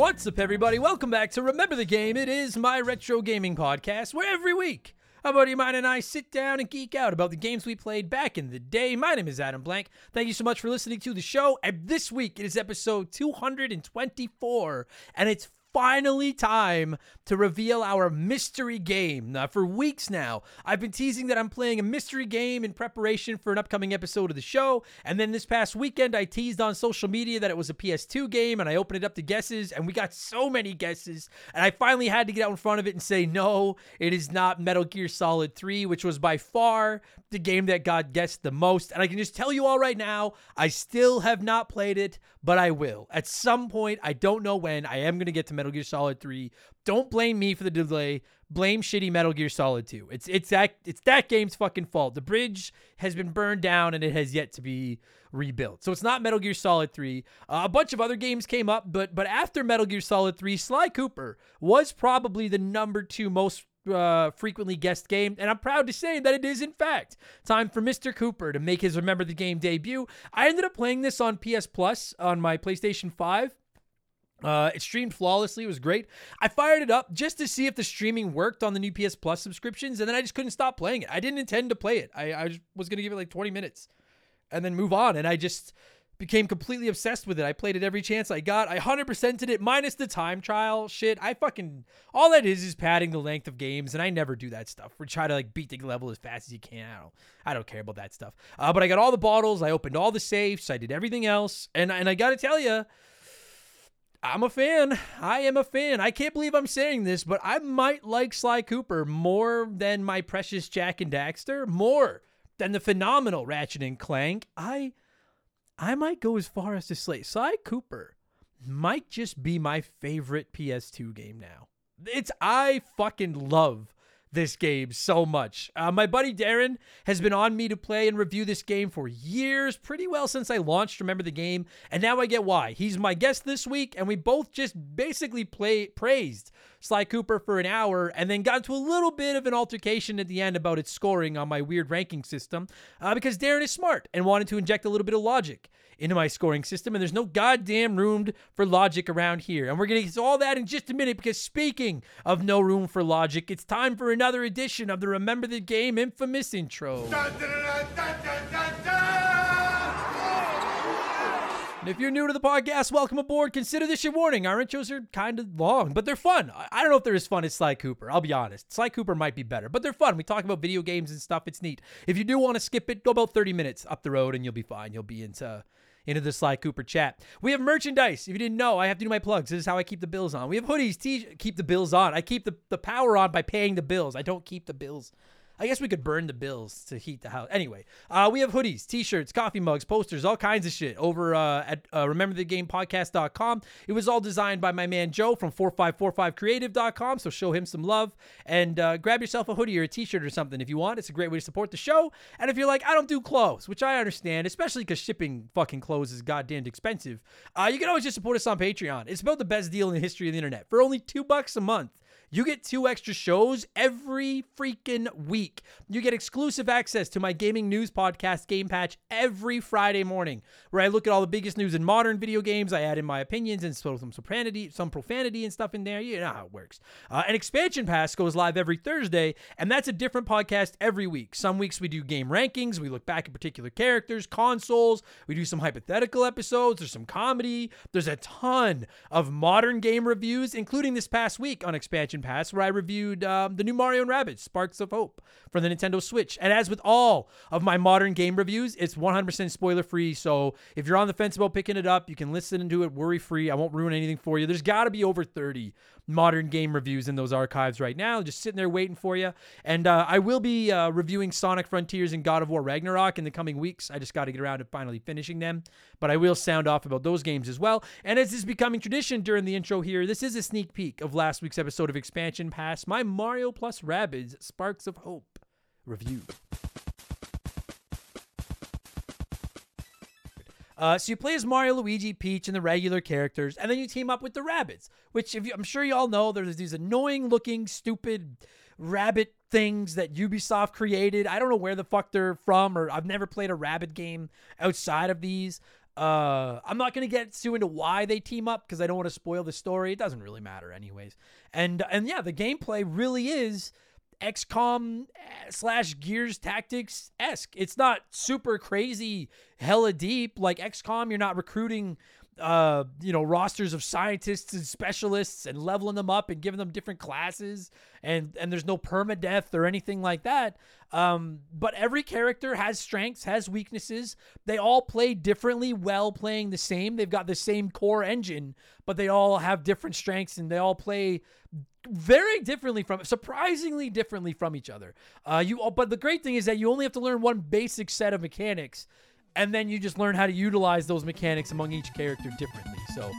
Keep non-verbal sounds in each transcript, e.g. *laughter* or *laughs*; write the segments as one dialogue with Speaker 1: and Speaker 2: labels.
Speaker 1: What's up, everybody? Welcome back to Remember the Game. It is my retro gaming podcast where every week a buddy of mine and I sit down and geek out about the games we played back in the day. My name is Adam Blank. Thank you so much for listening to the show. And this week it is episode 224, and it's finally time to reveal our mystery game. Now, for weeks now, I've been teasing that I'm playing a mystery game in preparation for an upcoming episode of the show. And then this past weekend, I teased on social media that it was a PS2 game and I opened it up to guesses, and we got so many guesses. And I finally had to get out in front of it and say, no, it is not Metal Gear Solid 3, which was by far the game that got guessed the most. And I can just tell you all right now, I still have not played it, but I will. At some point, I don't know when, I am going to get to Metal Gear Solid 3. Don't blame me for the delay. Blame shitty Metal Gear Solid 2. It's it's that it's that game's fucking fault. The bridge has been burned down and it has yet to be rebuilt. So it's not Metal Gear Solid 3. Uh, a bunch of other games came up, but but after Metal Gear Solid 3, Sly Cooper was probably the number 2 most uh, frequently guessed game, and I'm proud to say that it is, in fact, time for Mr. Cooper to make his Remember the Game debut. I ended up playing this on PS Plus on my PlayStation 5. Uh, it streamed flawlessly. It was great. I fired it up just to see if the streaming worked on the new PS Plus subscriptions, and then I just couldn't stop playing it. I didn't intend to play it. I, I was going to give it like 20 minutes and then move on, and I just became completely obsessed with it. I played it every chance I got. I 100%ed it minus the time trial shit. I fucking all that is is padding the length of games and I never do that stuff. We try to like beat the level as fast as you can. I don't I don't care about that stuff. Uh, but I got all the bottles, I opened all the safes, I did everything else. And and I got to tell you I'm a fan. I am a fan. I can't believe I'm saying this, but I might like Sly Cooper more than my precious Jak and Daxter, more than the phenomenal Ratchet and Clank. I I might go as far as to say Sly Cooper might just be my favorite PS2 game now. It's I fucking love this game so much. Uh, my buddy Darren has been on me to play and review this game for years, pretty well since I launched Remember the Game, and now I get why. He's my guest this week, and we both just basically play praised Sly Cooper for an hour, and then got into a little bit of an altercation at the end about its scoring on my weird ranking system, uh, because Darren is smart and wanted to inject a little bit of logic into my scoring system, and there's no goddamn room for logic around here. And we're going to get to all that in just a minute because speaking of no room for logic, it's time for another edition of the Remember the Game infamous intro. And if you're new to the podcast, welcome aboard. Consider this your warning. Our intros are kind of long, but they're fun. I don't know if they're as fun as Sly Cooper. I'll be honest. Sly Cooper might be better, but they're fun. We talk about video games and stuff. It's neat. If you do want to skip it, go about 30 minutes up the road and you'll be fine. You'll be into into the Sly Cooper chat. We have merchandise. If you didn't know, I have to do my plugs. This is how I keep the bills on. We have hoodies, t- keep the bills on. I keep the, the power on by paying the bills. I don't keep the bills. I guess we could burn the bills to heat the house. Anyway, uh, we have hoodies, t-shirts, coffee mugs, posters, all kinds of shit over uh, at uh, rememberthegamepodcast.com. It was all designed by my man Joe from 4545creative.com, so show him some love and uh, grab yourself a hoodie or a t-shirt or something if you want. It's a great way to support the show. And if you're like, I don't do clothes, which I understand, especially because shipping fucking clothes is goddamn expensive, uh, you can always just support us on Patreon. It's about the best deal in the history of the internet. For only two bucks a month, you get two extra shows every freaking week. You get exclusive access to my gaming news podcast, Game Patch, every Friday morning, where I look at all the biggest news in modern video games. I add in my opinions and some profanity, some profanity and stuff in there. You know how it works. Uh, an expansion pass goes live every Thursday, and that's a different podcast every week. Some weeks we do game rankings. We look back at particular characters, consoles. We do some hypothetical episodes. There's some comedy. There's a ton of modern game reviews, including this past week on expansion Pass, where I reviewed um, the new Mario and Rabbids Sparks of Hope for the Nintendo Switch. And as with all of my modern game reviews, it's 100% spoiler free. So if you're on the fence about picking it up, you can listen to it worry free. I won't ruin anything for you. There's got to be over 30 modern game reviews in those archives right now, just sitting there waiting for you. And uh, I will be uh, reviewing Sonic Frontiers and God of War Ragnarok in the coming weeks. I just got to get around to finally finishing them, but I will sound off about those games as well. And as is becoming tradition during the intro here, this is a sneak peek of last week's episode of Expansion Pass, my Mario plus Rabbids Sparks of Hope review. Uh, so you play as Mario, Luigi, Peach, and the regular characters, and then you team up with the rabbits, which you, I'm sure you all know, there's these annoying-looking, stupid rabbit things that Ubisoft created. I don't know where the fuck they're from, or I've never played a rabbit game outside of these. Uh, I'm not gonna get too into why they team up because I don't want to spoil the story. It doesn't really matter anyways. And and yeah, the gameplay really is XCOM eh, slash Gears Tactics esque. It's not super crazy, hella deep like XCOM. You're not recruiting uh, you know, rosters of scientists and specialists and leveling them up and giving them different classes and and there's no permadeath or anything like that. Um, but every character has strengths, has weaknesses. They all play differently while playing the same. They've got the same core engine, but they all have different strengths and they all play very differently from surprisingly differently from each other. Uh, you but the great thing is that you only have to learn one basic set of mechanics and then you just learn how to utilize those mechanics among each character differently. So.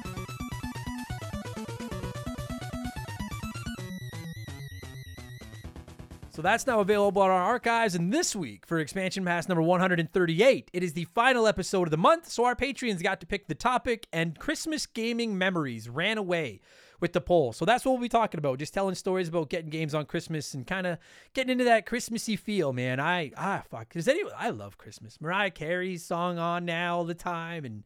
Speaker 1: So that's now available on our archives. And this week, for expansion pass number 138, it is the final episode of the month. So our Patreons got to pick the topic, and Christmas gaming memories ran away with the poll. So that's what we'll be talking about. Just telling stories about getting games on Christmas and kind of getting into that Christmassy feel, man. I ah fuck. Cause anyway, I love Christmas. Mariah Carey's song on now all the time and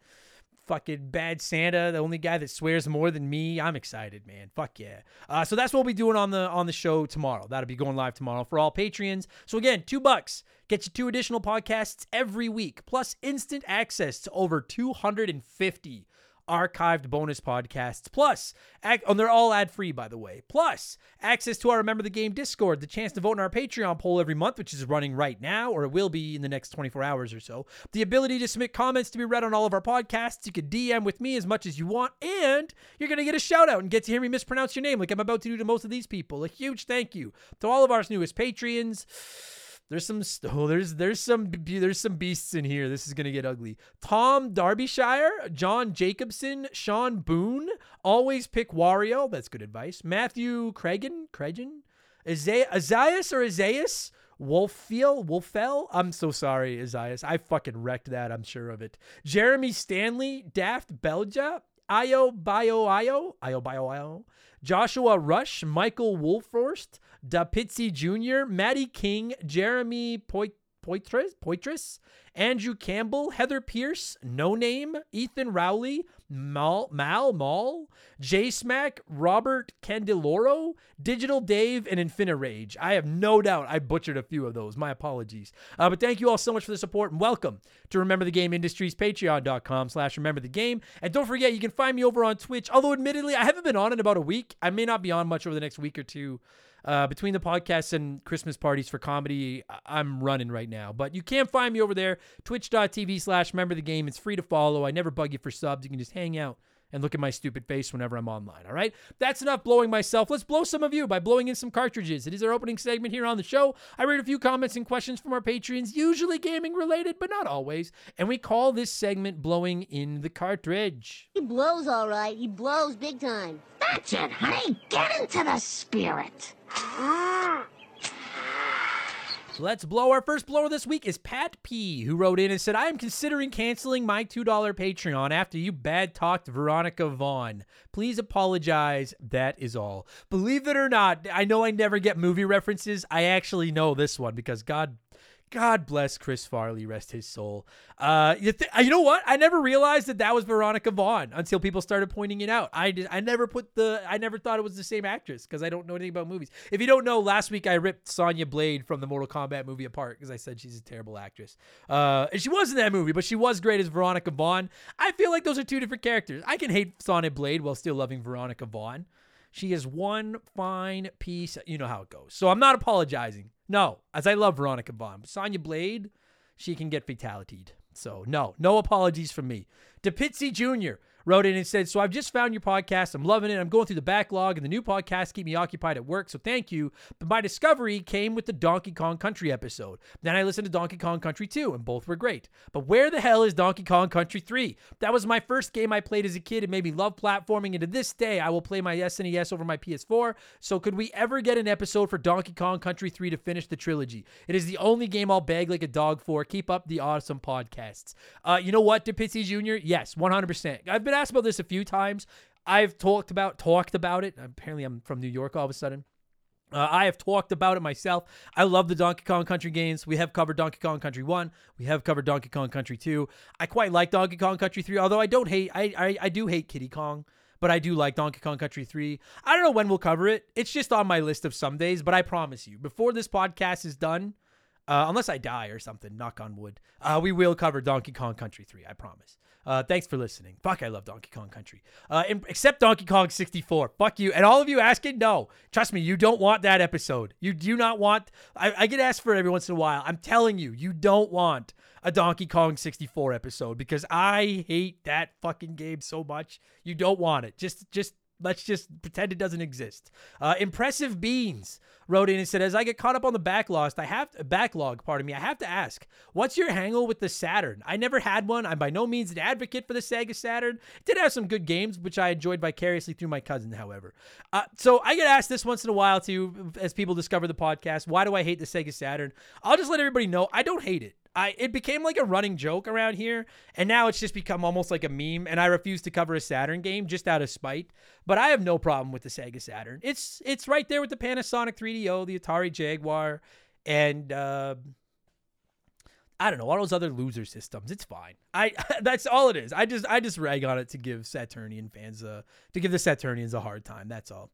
Speaker 1: fucking bad Santa, the only guy that swears more than me. I'm excited, man. Fuck yeah. Uh, so that's what we'll be doing on the on the show tomorrow. That'll be going live tomorrow for all Patreons. So again, two bucks get you two additional podcasts every week, plus instant access to over 250 archived bonus podcasts. Plus, ac- and they're all ad free, by the way. Plus, access to our Remember the Game Discord, the chance to vote in our Patreon poll every month, which is running right now, or it will be in the next 24 hours or so. The ability to submit comments to be read on all of our podcasts. You can DM with me as much as you want, and you're going to get a shout out and get to hear me mispronounce your name like I'm about to do to most of these people. A huge thank you to all of our newest Patreons. There's some oh, there's there's some there's some beasts in here. This is gonna get ugly. Tom Darbyshire, John Jacobson, Sean Boone. Always pick Wario. That's good advice. Matthew Cragen, Cragen, Isaiah, Isaiah or Isaias. Wolfiel, Wolfell. I'm so sorry, Isaias. I fucking wrecked that. I'm sure of it. Jeremy Stanley, Daft Belja, Io Bio Io, Io Bio Io, Joshua Rush, Michael Wolforst, Da Pizzi Jr., Maddie King, Jeremy Poit- Poitras, Poitras, Andrew Campbell, Heather Pierce, No Name, Ethan Rowley, Mal, Mal Mall, J Smack, Robert Candeloro, Digital Dave, and Infinirage. I have no doubt I butchered a few of those. My apologies. Uh, but thank you all so much for the support and welcome to Remember the Game Industries, patreon.com slash remember the game. And don't forget, you can find me over on Twitch. Although admittedly, I haven't been on in about a week. I may not be on much over the next week or two. Uh, between the podcasts and Christmas parties for comedy, I'm running right now. But you can find me over there, twitch.tv slash remember the game. It's free to follow. I never bug you for subs. You can just hang out and look at my stupid face whenever I'm online. All right. That's enough blowing myself. Let's blow some of you by blowing in some cartridges. It is our opening segment here on the show. I read a few comments and questions from our patrons, usually gaming related, but not always. And we call this segment Blowing in the Cartridge.
Speaker 2: He blows all right. He blows big time.
Speaker 3: That's it, honey. Get into the spirit.
Speaker 1: Let's blow. Our first blower this week is Pat P, who wrote in and said, I am considering canceling my $2 Patreon after you bad talked Veronica Vaughn. Please apologize. That is all. Believe it or not, I know I never get movie references. I actually know this one because God God bless Chris Farley, rest his soul. Uh, you, th- you know what? I never realized that that was Veronica Vaughn until people started pointing it out. I did, I never put the I never thought it was the same actress because I don't know anything about movies. If you don't know, last week I ripped Sonya Blade from the Mortal Kombat movie apart because I said she's a terrible actress. Uh, and she was in that movie, but she was great as Veronica Vaughn. I feel like those are two different characters. I can hate Sonya Blade while still loving Veronica Vaughn. She is one fine piece. You know how it goes. So I'm not apologizing. No, as I love Veronica Vaughn. Sonya Blade, she can get fatalityed. So no, no apologies from me. DePizzi Jr wrote in and said, So I've just found your podcast. I'm loving it. I'm going through the backlog, and the new podcasts keep me occupied at work. So thank you. But my discovery came with the Donkey Kong Country episode. Then I listened to Donkey Kong Country 2, and both were great. But where the hell is Donkey Kong Country 3? That was my first game I played as a kid. It made me love platforming, and to this day, I will play my SNES over my PS4. So could we ever get an episode for Donkey Kong Country 3 to finish the trilogy? It is the only game I'll beg like a dog for. Keep up the awesome podcasts. Uh, you know what, DePizzi Jr.? Yes, 100%. I've been asked about this a few times. I've talked about talked about it. Apparently, I'm from New York all of a sudden. Uh, I have talked about it myself. I love the Donkey Kong Country games. We have covered Donkey Kong Country 1. We have covered Donkey Kong Country 2. I quite like Donkey Kong Country 3, although I don't hate, I, I, I do hate Kiddy Kong, but I do like Donkey Kong Country 3. I don't know when we'll cover it. It's just on my list of some days, but I promise you, before this podcast is done, uh, unless I die or something, knock on wood, uh, we will cover Donkey Kong Country 3, I promise. Uh, thanks for listening. Fuck, I love Donkey Kong Country. Uh, except Donkey Kong 64. Fuck you. And all of you asking, no. Trust me, you don't want that episode. You do not want. I, I get asked for it every once in a while. I'm telling you, you don't want a Donkey Kong 64 episode because I hate that fucking game so much. You don't want it. Just, just Let's just pretend it doesn't exist. Uh, Impressive Beans wrote in and said, "As I get caught up on the backlog, I have to, backlog. Pardon me. I have to ask, what's your hangle with the Saturn? I never had one. I'm by no means an advocate for the Sega Saturn. Did have some good games, which I enjoyed vicariously through my cousin. However, uh, so I get asked this once in a while too, as people discover the podcast. Why do I hate the Sega Saturn? I'll just let everybody know I don't hate it. I it became like a running joke around here, and now it's just become almost like a meme. And I refuse to cover a Saturn game just out of spite. But I have no problem with the Sega Saturn. It's it's right there with the Panasonic 3DO, the Atari Jaguar, and uh, I don't know all those other loser systems. It's fine. I *laughs* that's all it is. I just I just rag on it to give Saturnian fans a to give the Saturnians a hard time. That's all.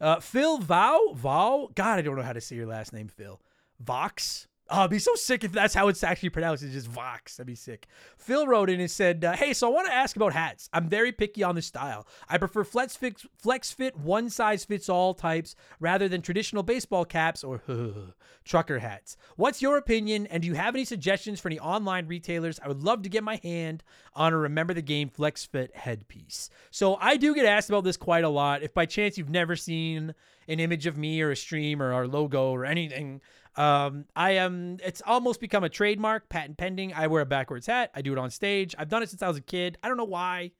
Speaker 1: Uh, Phil Vow Vow. God, I don't know how to say your last name, Phil. Vox Oh, I'd be so sick if that's how it's actually pronounced. It's just Vox. That'd be sick. Phil wrote in and said, uh, Hey, so I want to ask about hats. I'm very picky on the style. I prefer flex fit, flex fit, one size fits all types rather than traditional baseball caps or *laughs* trucker hats. What's your opinion? And do you have any suggestions for any online retailers? I would love to get my hand on a Remember the Game flex fit headpiece. So I do get asked about this quite a lot. If by chance you've never seen an image of me or a stream or our logo or anything, um, I am. It's almost become a trademark, patent pending. I wear a backwards hat. I do it on stage. I've done it since I was a kid. I don't know why.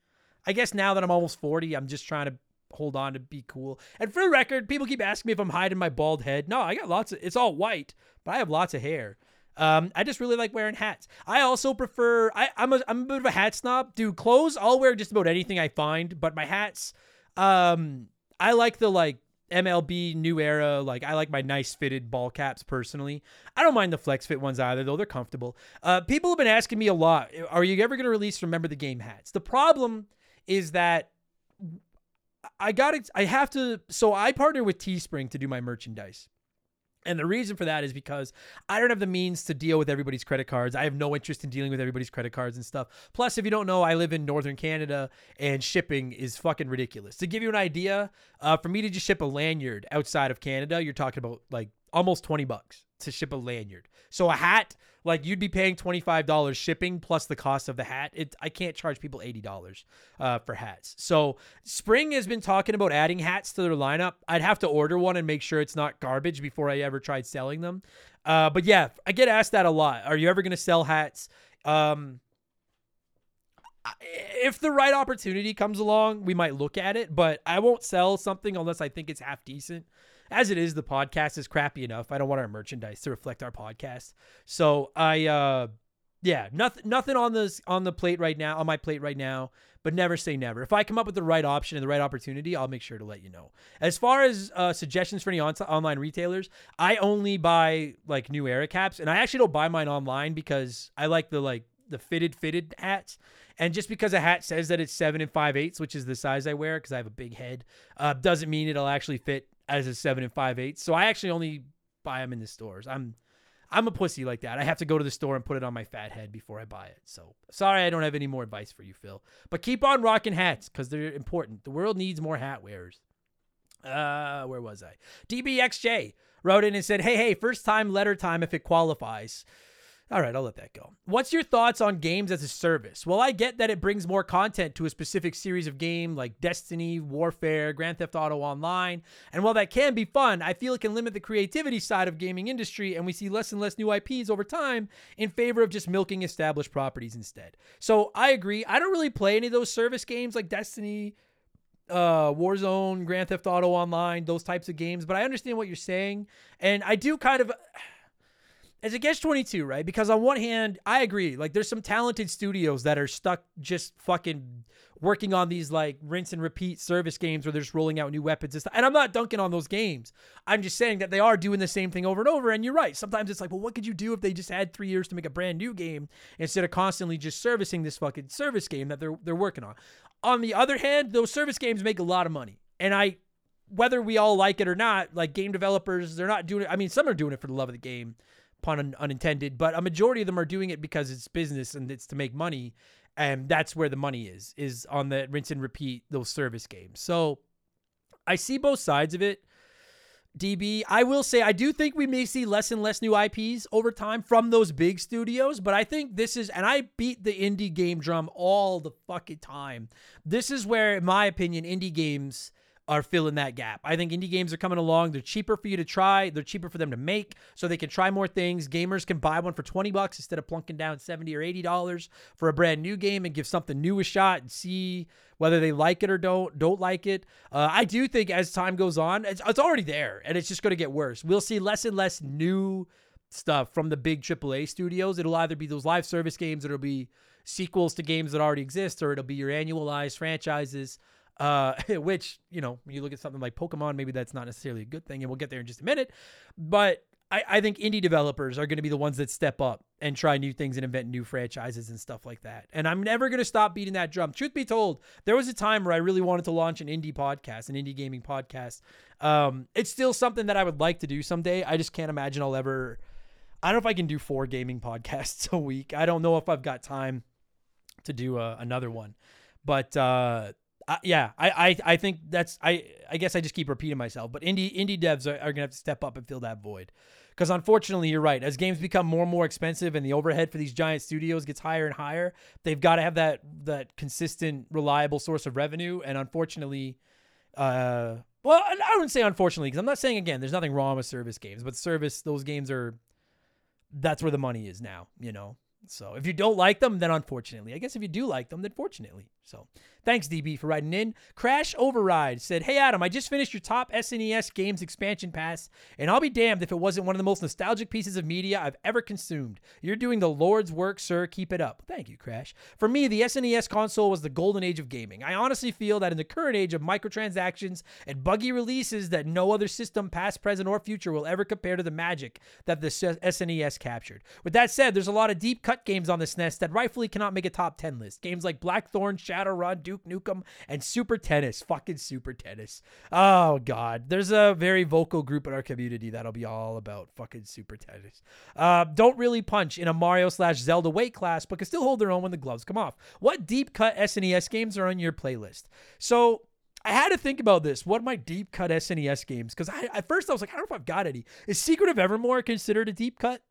Speaker 1: I guess now that I'm almost 40, I'm just trying to hold on to be cool. And for the record, people keep asking me if I'm hiding my bald head. No, I got lots of. It's all white, but I have lots of hair. Um, I just really like wearing hats. I also prefer. I, I'm a I'm a bit of a hat snob. Dude, clothes. I'll wear just about anything I find, but my hats. Um, I like the like MLB new era. Like I like my nice fitted ball caps personally. I don't mind the flex fit ones either, though they're comfortable. Uh, people have been asking me a lot. Are you ever going to release Remember the Game hats? The problem is that I got it. I have to. So I partner with Teespring to do my merchandise. And the reason for that is because I don't have the means to deal with everybody's credit cards. I have no interest in dealing with everybody's credit cards and stuff. Plus, if you don't know, I live in northern Canada and shipping is fucking ridiculous. To give you an idea, uh, for me to just ship a lanyard outside of Canada, you're talking about like almost 20 bucks to ship a lanyard. So a hat, like you'd be paying $25 shipping plus the cost of the hat. It I can't charge people $80 uh, for hats. So Spring has been talking about adding hats to their lineup. I'd have to order one and make sure it's not garbage before I ever tried selling them. Uh, but yeah, I get asked that a lot. Are you ever to sell hats? Um, if the right opportunity comes along, we might look at it, but I won't sell something unless I think it's half decent as it is, the podcast is crappy enough. I don't want our merchandise to reflect our podcast. So I, uh, yeah, nothing, nothing on this on the plate right now, on my plate right now. But never say never. If I come up with the right option and the right opportunity, I'll make sure to let you know. As far as uh, suggestions for any on- online retailers, I only buy like new era caps, and I actually don't buy mine online because I like the like the fitted fitted hats. And just because a hat says that it's seven and five eighths, which is the size I wear because I have a big head, uh, doesn't mean it'll actually fit as a seven and five eighths. So I actually only buy them in the stores. I'm I'm a pussy like that. I have to go to the store and put it on my fat head before I buy it. So sorry, I don't have any more advice for you, Phil. But keep on rocking hats because they're important. The world needs more hat wearers. Uh, where was I? DBXJ wrote in and said, "Hey, hey, first time letter time if it qualifies." All right, I'll let that go. What's your thoughts on games as a service? Well, I get that it brings more content to a specific series of game like Destiny, Warfare, Grand Theft Auto Online, and while that can be fun, I feel it can limit the creativity side of gaming industry and we see less and less new IPs over time in favor of just milking established properties instead. So, I agree. I don't really play any of those service games like Destiny, uh, Warzone, Grand Theft Auto Online, those types of games, but I understand what you're saying, and I do kind of as it gets 22, right? Because on one hand, I agree. Like, there's some talented studios that are stuck just fucking working on these like rinse and repeat service games where they're just rolling out new weapons and stuff. And I'm not dunking on those games. I'm just saying that they are doing the same thing over and over. And you're right. Sometimes it's like, well, what could you do if they just had three years to make a brand new game instead of constantly just servicing this fucking service game that they're they're working on? On the other hand, those service games make a lot of money. And I whether we all like it or not, like game developers, they're not doing it. I mean, some are doing it for the love of the game, pun un- unintended, but a majority of them are doing it because it's business and it's to make money. And that's where the money is, is on the rinse and repeat those service games. So I see both sides of it. DB, I will say I do think we may see less and less new IPs over time from those big studios, but I think this is and I beat the indie game drum all the fucking time. This is where in my opinion indie games are filling that gap. I think indie games are coming along. They're cheaper for you to try. They're cheaper for them to make, so they can try more things. Gamers can buy one for 20 bucks instead of plunking down 70 or 80 dollars for a brand new game and give something new a shot and see whether they like it or don't don't like it. Uh, I do think as time goes on, it's, it's already there, and it's just going to get worse. We'll see less and less new stuff from the big AAA studios. It'll either be those live service games, it'll be sequels to games that already exist, or it'll be your annualized franchises. Uh, *laughs* which you know, when you look at something like Pokemon, maybe that's not necessarily a good thing, and we'll get there in just a minute. But I, I think indie developers are going to be the ones that step up and try new things and invent new franchises and stuff like that. And I'm never going to stop beating that drum. Truth be told, there was a time where I really wanted to launch an indie podcast, an indie gaming podcast. Um, it's still something that I would like to do someday. I just can't imagine I'll ever. I don't know if I can do four gaming *laughs* podcasts a week. I don't know if I've got time to do uh, another one, but uh, uh, yeah, I, I I think that's I I guess I just keep repeating myself, but indie indie devs are, are gonna have to step up and fill that void, because unfortunately you're right. As games become more and more expensive and the overhead for these giant studios gets higher and higher, they've got to have that that consistent, reliable source of revenue. And unfortunately, uh, well, I wouldn't say unfortunately because I'm not saying again there's nothing wrong with service games, but service those games are that's where the money is now. You know, so if you don't like them, then unfortunately. I guess if you do like them, then fortunately. So thanks, DB, for writing in. Crash Override said, Hey, Adam, I just finished your top SNES games expansion pass, and I'll be damned if it wasn't one of the most nostalgic pieces of media I've ever consumed. You're doing the Lord's work, sir. Keep it up. Thank you, Crash. For me, the SNES console was the golden age of gaming. I honestly feel that in the current age of microtransactions and buggy releases, that no other system, past, present, or future, will ever compare to the magic that the SNES captured. With that said, there's a lot of deep cut games on the SNES that rightfully cannot make a top 10 list. Games like Blackthorne, Shadow Shadowrun, Duke Nukem, and Super Tennis. Fucking Super Tennis. Oh, God. There's a very vocal group in our community that'll be all about fucking Super Tennis. Uh, don't really punch in a Mario slash Zelda weight class, but can still hold their own when the gloves come off. What deep cut SNES games are on your playlist? So, I had to think about this. What my deep cut SNES games? Because at first I was like, I don't know if I've got any. Is Secret of Evermore considered a deep cut?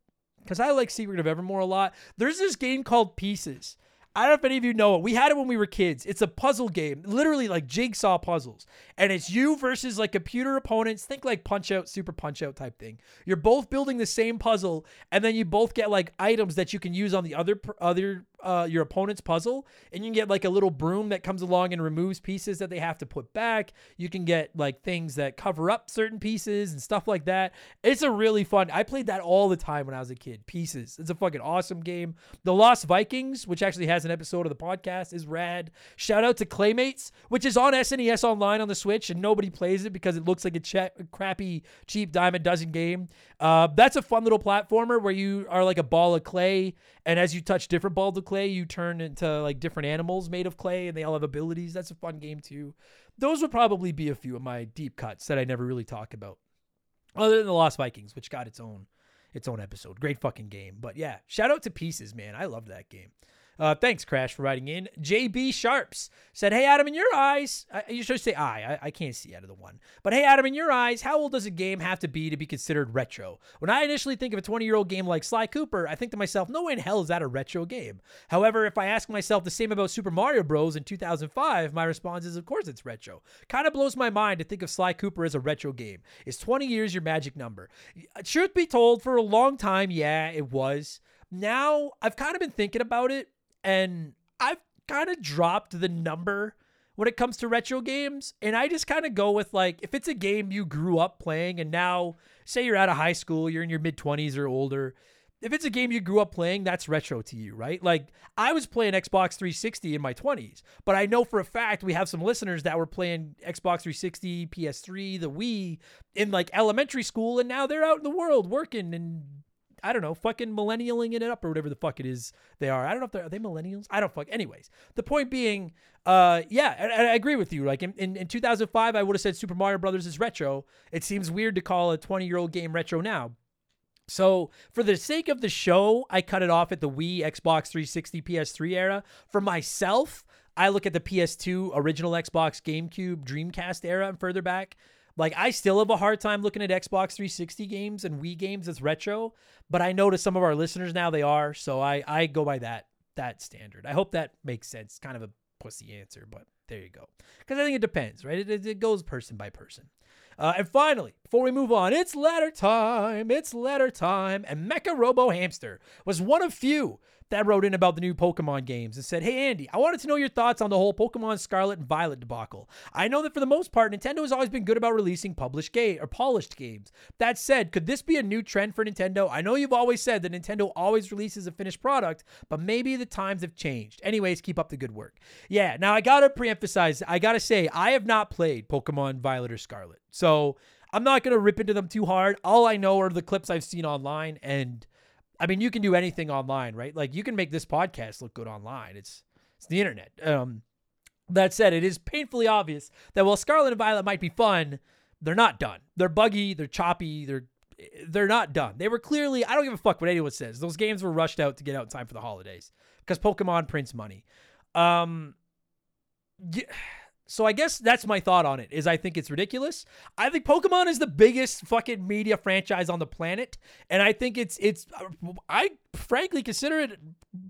Speaker 1: Because I like Secret of Evermore a lot. There's this game called Pieces I don't know if any of you know it. We had it when we were kids. It's a puzzle game, literally like jigsaw puzzles. And it's you versus like computer opponents. Think like punch out, super punch out type thing. You're both building the same puzzle, and then you both get like items that you can use on the other other uh, your opponent's puzzle, and you can get like a little broom that comes along and removes pieces that they have to put back. You can get like things that cover up certain pieces and stuff like that. It's a really fun. I played that all the time when I was a kid. Pieces. It's a fucking awesome game. The Lost Vikings, which actually has an episode of the podcast, is rad. Shout out to Claymates, which is on SNES Online on the Switch, and nobody plays it because it looks like a crappy, cheap dime a dozen game. Uh, that's a fun little platformer where you are like a ball of clay, and as you touch different balls of clay, you turn into like different animals made of clay, and they all have abilities. That's a fun game too. Those would probably be a few of my deep cuts that I never really talk about, other than the Lost Vikings, which got its own its own episode. Great fucking game. But yeah, shout out to Pieces, man. I love that game. Uh, thanks, Crash, for writing in. JB Sharps said, Hey, Adam, in your eyes, I, you should say I. I. I can't see out of the one. But hey, Adam, in your eyes, how old does a game have to be to be considered retro? When I initially think of a 20 year old game like Sly Cooper, I think to myself, no way in hell is that a retro game. However, if I ask myself the same about Super Mario Bros. in 2005, my response is, of course, it's retro. Kind of blows my mind to think of Sly Cooper as a retro game. Is 20 years your magic number? Truth be told, for a long time, yeah, it was. Now, I've kind of been thinking about it and I've kind of dropped the number when it comes to retro games. And I just kind of go with like, if it's a game you grew up playing and now, say you're out of high school, you're in your mid 20s or older, if it's a game you grew up playing, that's retro to you, right? Like I was playing Xbox 360 in my 20s, but I know for a fact we have some listeners that were playing Xbox 360, PS3, the Wii in like elementary school, and now they're out in the world working and I don't know, fucking millennialing it up or whatever the fuck it is they are. I don't know if they're are they millennials. I don't fuck. Anyways, the point being, uh, yeah, and I agree with you. Like in, in, in 2005, I would have said Super Mario Brothers is retro. It seems weird to call a 20 year old game retro now. So, for the sake of the show, I cut it off at the Wii, Xbox 360, PS3 era. For myself, I look at the PS2, original Xbox, GameCube, Dreamcast era, and further back. Like, I still have a hard time looking at Xbox 360 games and Wii games as retro, but I know to some of our listeners now they are. So I, I go by that that standard. I hope that makes sense. Kind of a pussy answer, but there you go. Because I think it depends, right? It, it goes person by person. Uh, and finally, before we move on, it's letter time. It's letter time. And Mecha Robo Hamster was one of few that wrote in about the new Pokemon games and said, Hey, Andy, I wanted to know your thoughts on the whole Pokemon Scarlet and Violet debacle. I know that for the most part, Nintendo has always been good about releasing published game or polished games. That said, could this be a new trend for Nintendo? I know you've always said that Nintendo always releases a finished product, but maybe the times have changed. Anyways, keep up the good work. Yeah, now I gotta pre-emphasize, I gotta say, I have not played Pokemon Violet or Scarlet. So I'm not gonna rip into them too hard. All I know are the clips I've seen online and I mean, you can do anything online, right? Like you can make this podcast look good online. It's it's the internet. Um, that said, it is painfully obvious that while Scarlet and Violet might be fun, they're not done. They're buggy. They're choppy. They're they're not done. They were clearly. I don't give a fuck what anyone says. Those games were rushed out to get out in time for the holidays because Pokemon prints money. Um, yeah, so I guess that's my thought on it. Is I think it's ridiculous. I think Pokemon is the biggest fucking media franchise on the planet, and I think it's it's I frankly consider it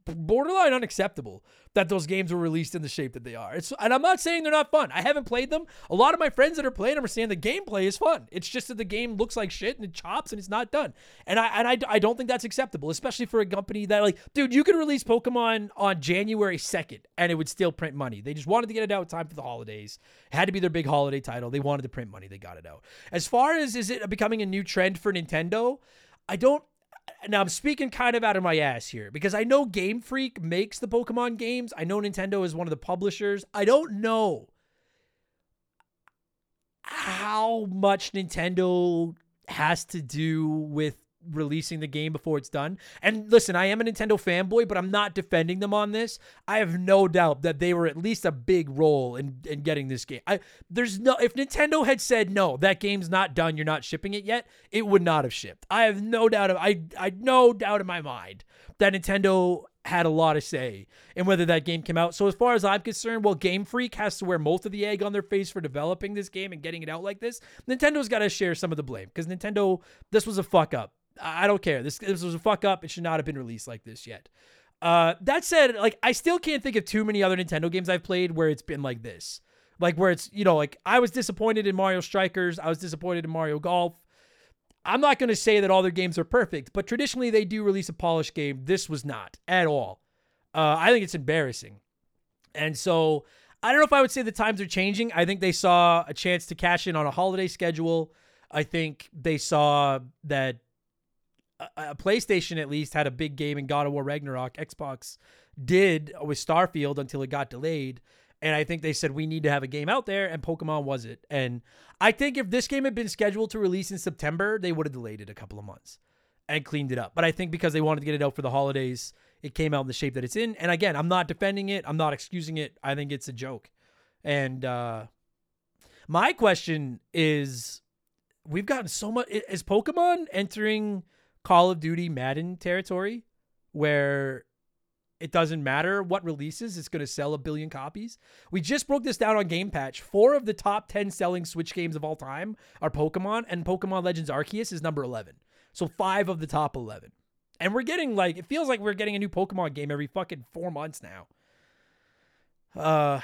Speaker 1: borderline unacceptable that those games were released in the shape that they are. It's and I'm not saying they're not fun. I haven't played them. A lot of my friends that are playing them are saying the gameplay is fun. It's just that the game looks like shit and it chops and it's not done. And I and I, I don't think that's acceptable, especially for a company that like, dude, you could release Pokemon on January 2nd and it would still print money. They just wanted to get it out in time for the holidays. It had to be their big holiday title. They wanted to print money. They got it out. As far as is it becoming a new trend for Nintendo? I don't now I'm speaking kind of out of my ass here because I know Game Freak makes the Pokemon games. I know Nintendo is one of the publishers. I don't know how much Nintendo has to do with releasing the game before it's done. And listen, I am a Nintendo fanboy, but I'm not defending them on this. I have no doubt that they were at least a big role in, in getting this game. I there's no if Nintendo had said no, that game's not done, you're not shipping it yet, it would not have shipped. I have no doubt of I I no doubt in my mind that Nintendo had a lot to say in whether that game came out. So as far as I'm concerned, well, Game Freak has to wear most of the egg on their face for developing this game and getting it out like this. Nintendo's got to share some of the blame because Nintendo, this was a fuck up. I don't care. This this was a fuck up. It should not have been released like this yet. Uh, that said, like I still can't think of too many other Nintendo games I've played where it's been like this. Like where it's you know like I was disappointed in Mario Strikers. I was disappointed in Mario Golf. I'm not going to say that all their games are perfect, but traditionally they do release a polished game. This was not at all. Uh, I think it's embarrassing. And so I don't know if I would say the times are changing. I think they saw a chance to cash in on a holiday schedule. I think they saw that a PlayStation at least had a big game in God of War Ragnarok. Xbox did with Starfield until it got delayed. And I think they said we need to have a game out there, and Pokemon was it. And I think if this game had been scheduled to release in September, they would have delayed it a couple of months and cleaned it up. But I think because they wanted to get it out for the holidays, it came out in the shape that it's in. And again, I'm not defending it, I'm not excusing it. I think it's a joke. And uh, my question is we've gotten so much. Is Pokemon entering Call of Duty Madden territory where it doesn't matter what releases, it's going to sell a billion copies. We just broke this down on Game Patch. Four of the top 10 selling Switch games of all time are Pokemon, and Pokemon Legends Arceus is number 11. So five of the top 11. And we're getting like, it feels like we're getting a new Pokemon game every fucking four months now. Uh,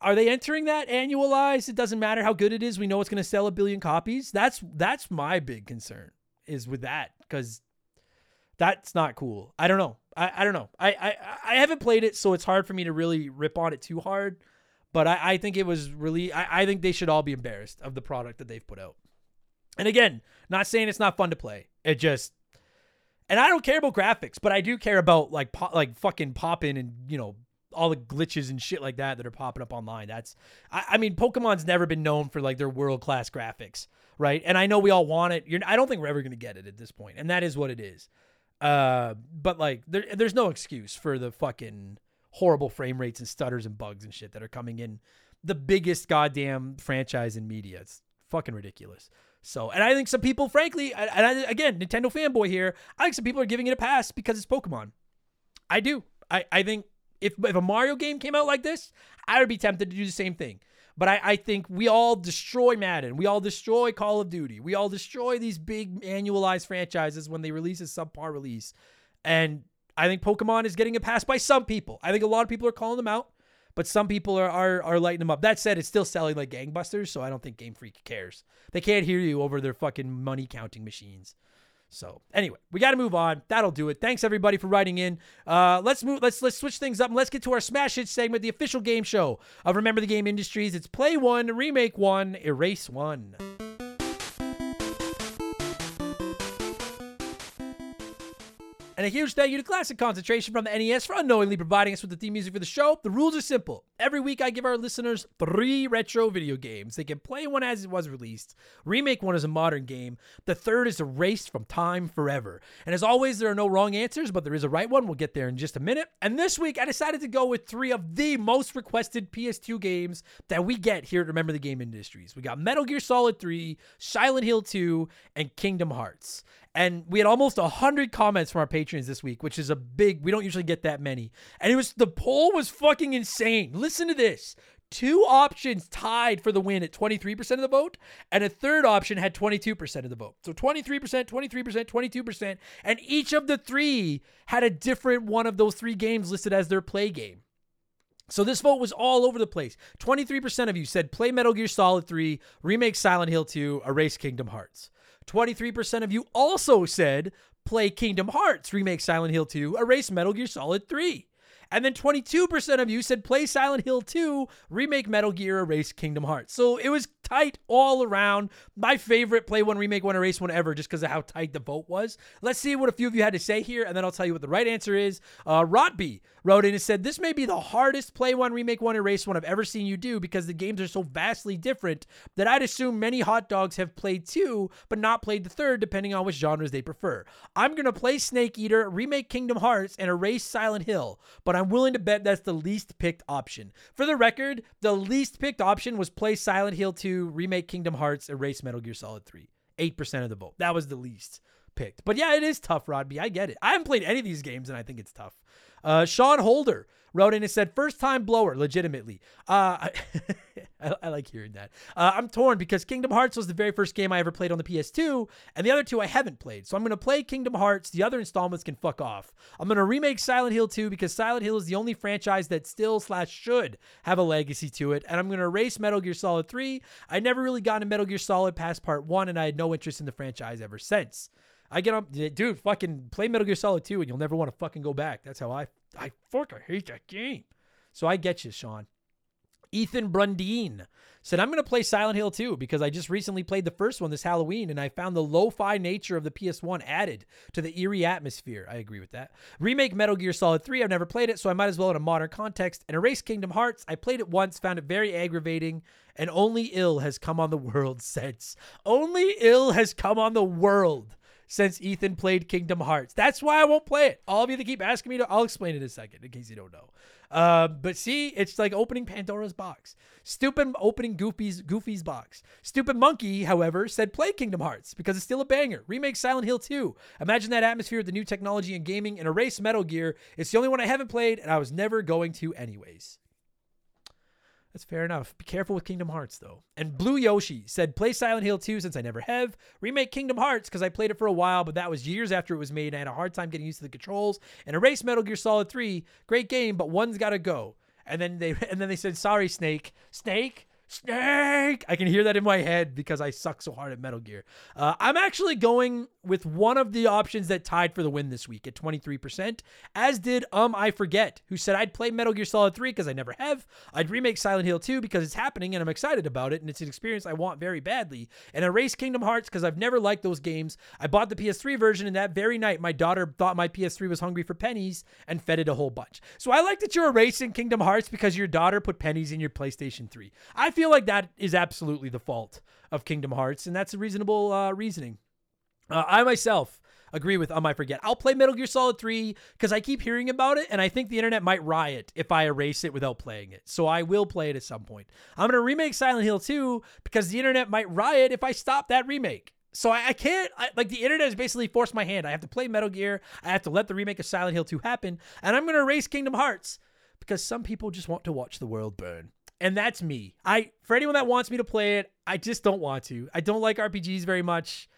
Speaker 1: are they entering that annualized? It doesn't matter how good it is. We know it's going to sell a billion copies. That's that's my big concern is with that because that's not cool. I don't know. I, I don't know. I, I I haven't played it, so it's hard for me to really rip on it too hard. But I, I think it was really I, I think they should all be embarrassed of the product that they've put out. And again, not saying it's not fun to play. It just And I don't care about graphics, but I do care about like po- like fucking popping and you know all the glitches and shit like that that are popping up online. That's I, I mean Pokemon's never been known for like their world class graphics, right? And I know we all want it. You're, I don't think we're ever gonna get it at this point, and that is what it is. Uh, but like there, there's no excuse for the fucking horrible frame rates and stutters and bugs and shit that are coming in the biggest goddamn franchise in media. It's fucking ridiculous. So, and I think some people, frankly, and I, again, Nintendo fanboy here, I think some people are giving it a pass because it's Pokemon. I do. I, I think if, if a Mario game came out like this, I would be tempted to do the same thing. But I, I think we all destroy Madden. We all destroy Call of Duty. We all destroy these big annualized franchises when they release a subpar release. And I think Pokemon is getting a pass by some people. I think a lot of people are calling them out but some people are, are are lighting them up. That said, it's still selling like gangbusters, so I don't think Game Freak cares. They can't hear you over their fucking money counting machines. So anyway, we got to move on. That'll do it. Thanks everybody for writing in. Uh, let's move. Let's let's switch things up and let's get to our smash hit segment, the official game show of Remember the Game Industries. It's Play One, Remake One, Erase One. And a huge thank you to Classic Concentration from the NES for unknowingly providing us with the theme music for the show. The rules are simple. Every week, I give our listeners three retro video games. They can play one as it was released, remake one as a modern game. The third is erased from time forever. And as always, there are no wrong answers, but there is a right one. We'll get there in just a minute. And this week, I decided to go with three of the most requested PS2 games that we get here at Remember the Game Industries. We got Metal Gear Solid 3, Silent Hill 2, and Kingdom Hearts. And we had almost 100 comments from our patrons this week, which is a big, we don't usually get that many. And it was, the poll was fucking insane. Listen to this. Two options tied for the win at 23% of the vote, and a third option had 22% of the vote. So 23%, 23%, 22%, and each of the three had a different one of those three games listed as their play game. So this vote was all over the place. 23% of you said play Metal Gear Solid 3, remake Silent Hill 2, erase Kingdom Hearts. 23% of you also said play Kingdom Hearts, remake Silent Hill 2, erase Metal Gear Solid 3. And then 22% of you said play Silent Hill 2, remake Metal Gear, erase Kingdom Hearts. So it was tight all around. My favorite play one, remake one, erase one ever, just because of how tight the vote was. Let's see what a few of you had to say here, and then I'll tell you what the right answer is. Uh, Rodby wrote in and said, This may be the hardest play one, remake one, erase one I've ever seen you do because the games are so vastly different that I'd assume many hot dogs have played two, but not played the third, depending on which genres they prefer. I'm going to play Snake Eater, remake Kingdom Hearts, and erase Silent Hill, but I'm willing to bet that's the least picked option. For the record, the least picked option was play Silent Hill 2, remake Kingdom Hearts, erase Metal Gear Solid 3. 8% of the vote. That was the least picked. But yeah, it is tough, Rodby. I get it. I haven't played any of these games and I think it's tough. Uh, Sean Holder wrote in and said, first time blower, legitimately. Uh, *laughs* I, I, like hearing that. Uh, I'm torn because Kingdom Hearts was the very first game I ever played on the PS2, and the other two I haven't played. So I'm going to play Kingdom Hearts. The other installments can fuck off. I'm going to remake Silent Hill 2 because Silent Hill is the only franchise that still slash should have a legacy to it. And I'm going to erase Metal Gear Solid 3. I never really got into Metal Gear Solid past part one, and I had no interest in the franchise ever since. I get up, dude, fucking play Metal Gear Solid 2 and you'll never want to fucking go back. That's how I, I fucking hate that game. So I get you, Sean. Ethan Brundine said, I'm going to play Silent Hill 2 because I just recently played the first one this Halloween and I found the lo fi nature of the PS1 added to the eerie atmosphere. I agree with that. Remake Metal Gear Solid 3, I've never played it, so I might as well in a modern context. And Erase Kingdom Hearts, I played it once, found it very aggravating, and only ill has come on the world *laughs* since. Only ill has come on the world since Ethan played Kingdom Hearts. That's why I won't play it. All of you that keep asking me to, I'll explain in a second in case you don't know. Uh, but see, it's like opening Pandora's box. Stupid opening Goofy's Goofy's box. Stupid Monkey, however, said play Kingdom Hearts because it's still a banger. Remake Silent Hill 2. Imagine that atmosphere with the new technology and gaming and erase Metal Gear. It's the only one I haven't played, and I was never going to anyways. That's fair enough. Be careful with Kingdom Hearts, though. And Blue Yoshi said, play Silent Hill 2 since I never have. Remake Kingdom Hearts because I played it for a while, but that was years after it was made. And I had a hard time getting used to the controls. And erase Metal Gear Solid 3. Great game, but one's got to go. And then they *laughs* and then they said, sorry, Snake. Snake? Snake. I can hear that in my head because I suck so hard at Metal Gear. Uh, I'm actually going with one of the options that tied for the win this week at 23%, as did Um I Forget, who said I'd play Metal Gear Solid 3 because I never have. I'd remake Silent Hill 2 because it's happening and I'm excited about it and it's an experience I want very badly. And erase Kingdom Hearts because I've never liked those games. I bought the PS3 version and that very night my daughter thought my PS3 was hungry for pennies and fed it a whole bunch. So I like that you're erasing Kingdom Hearts because your daughter put pennies in your PlayStation 3. I feel like that is absolutely the fault of Kingdom Hearts, and that's a reasonable uh, reasoning. Uh, I myself agree with Um I Forget. I'll play Metal Gear Solid 3 because I keep hearing about it, and I think the internet might riot if I erase it without playing it. So I will play it at some point. I'm to remake Silent Hill 2 because the internet might riot if I stop that remake. So I, I can't, I, like, the internet has basically forced my hand. I have to play Metal Gear. I have to let the remake of Silent Hill 2 happen, and I'm to erase Kingdom Hearts because some people just want to watch the world burn. And that's me. I for anyone that wants me to play it, I just don't want to. I don't like RPGs very much.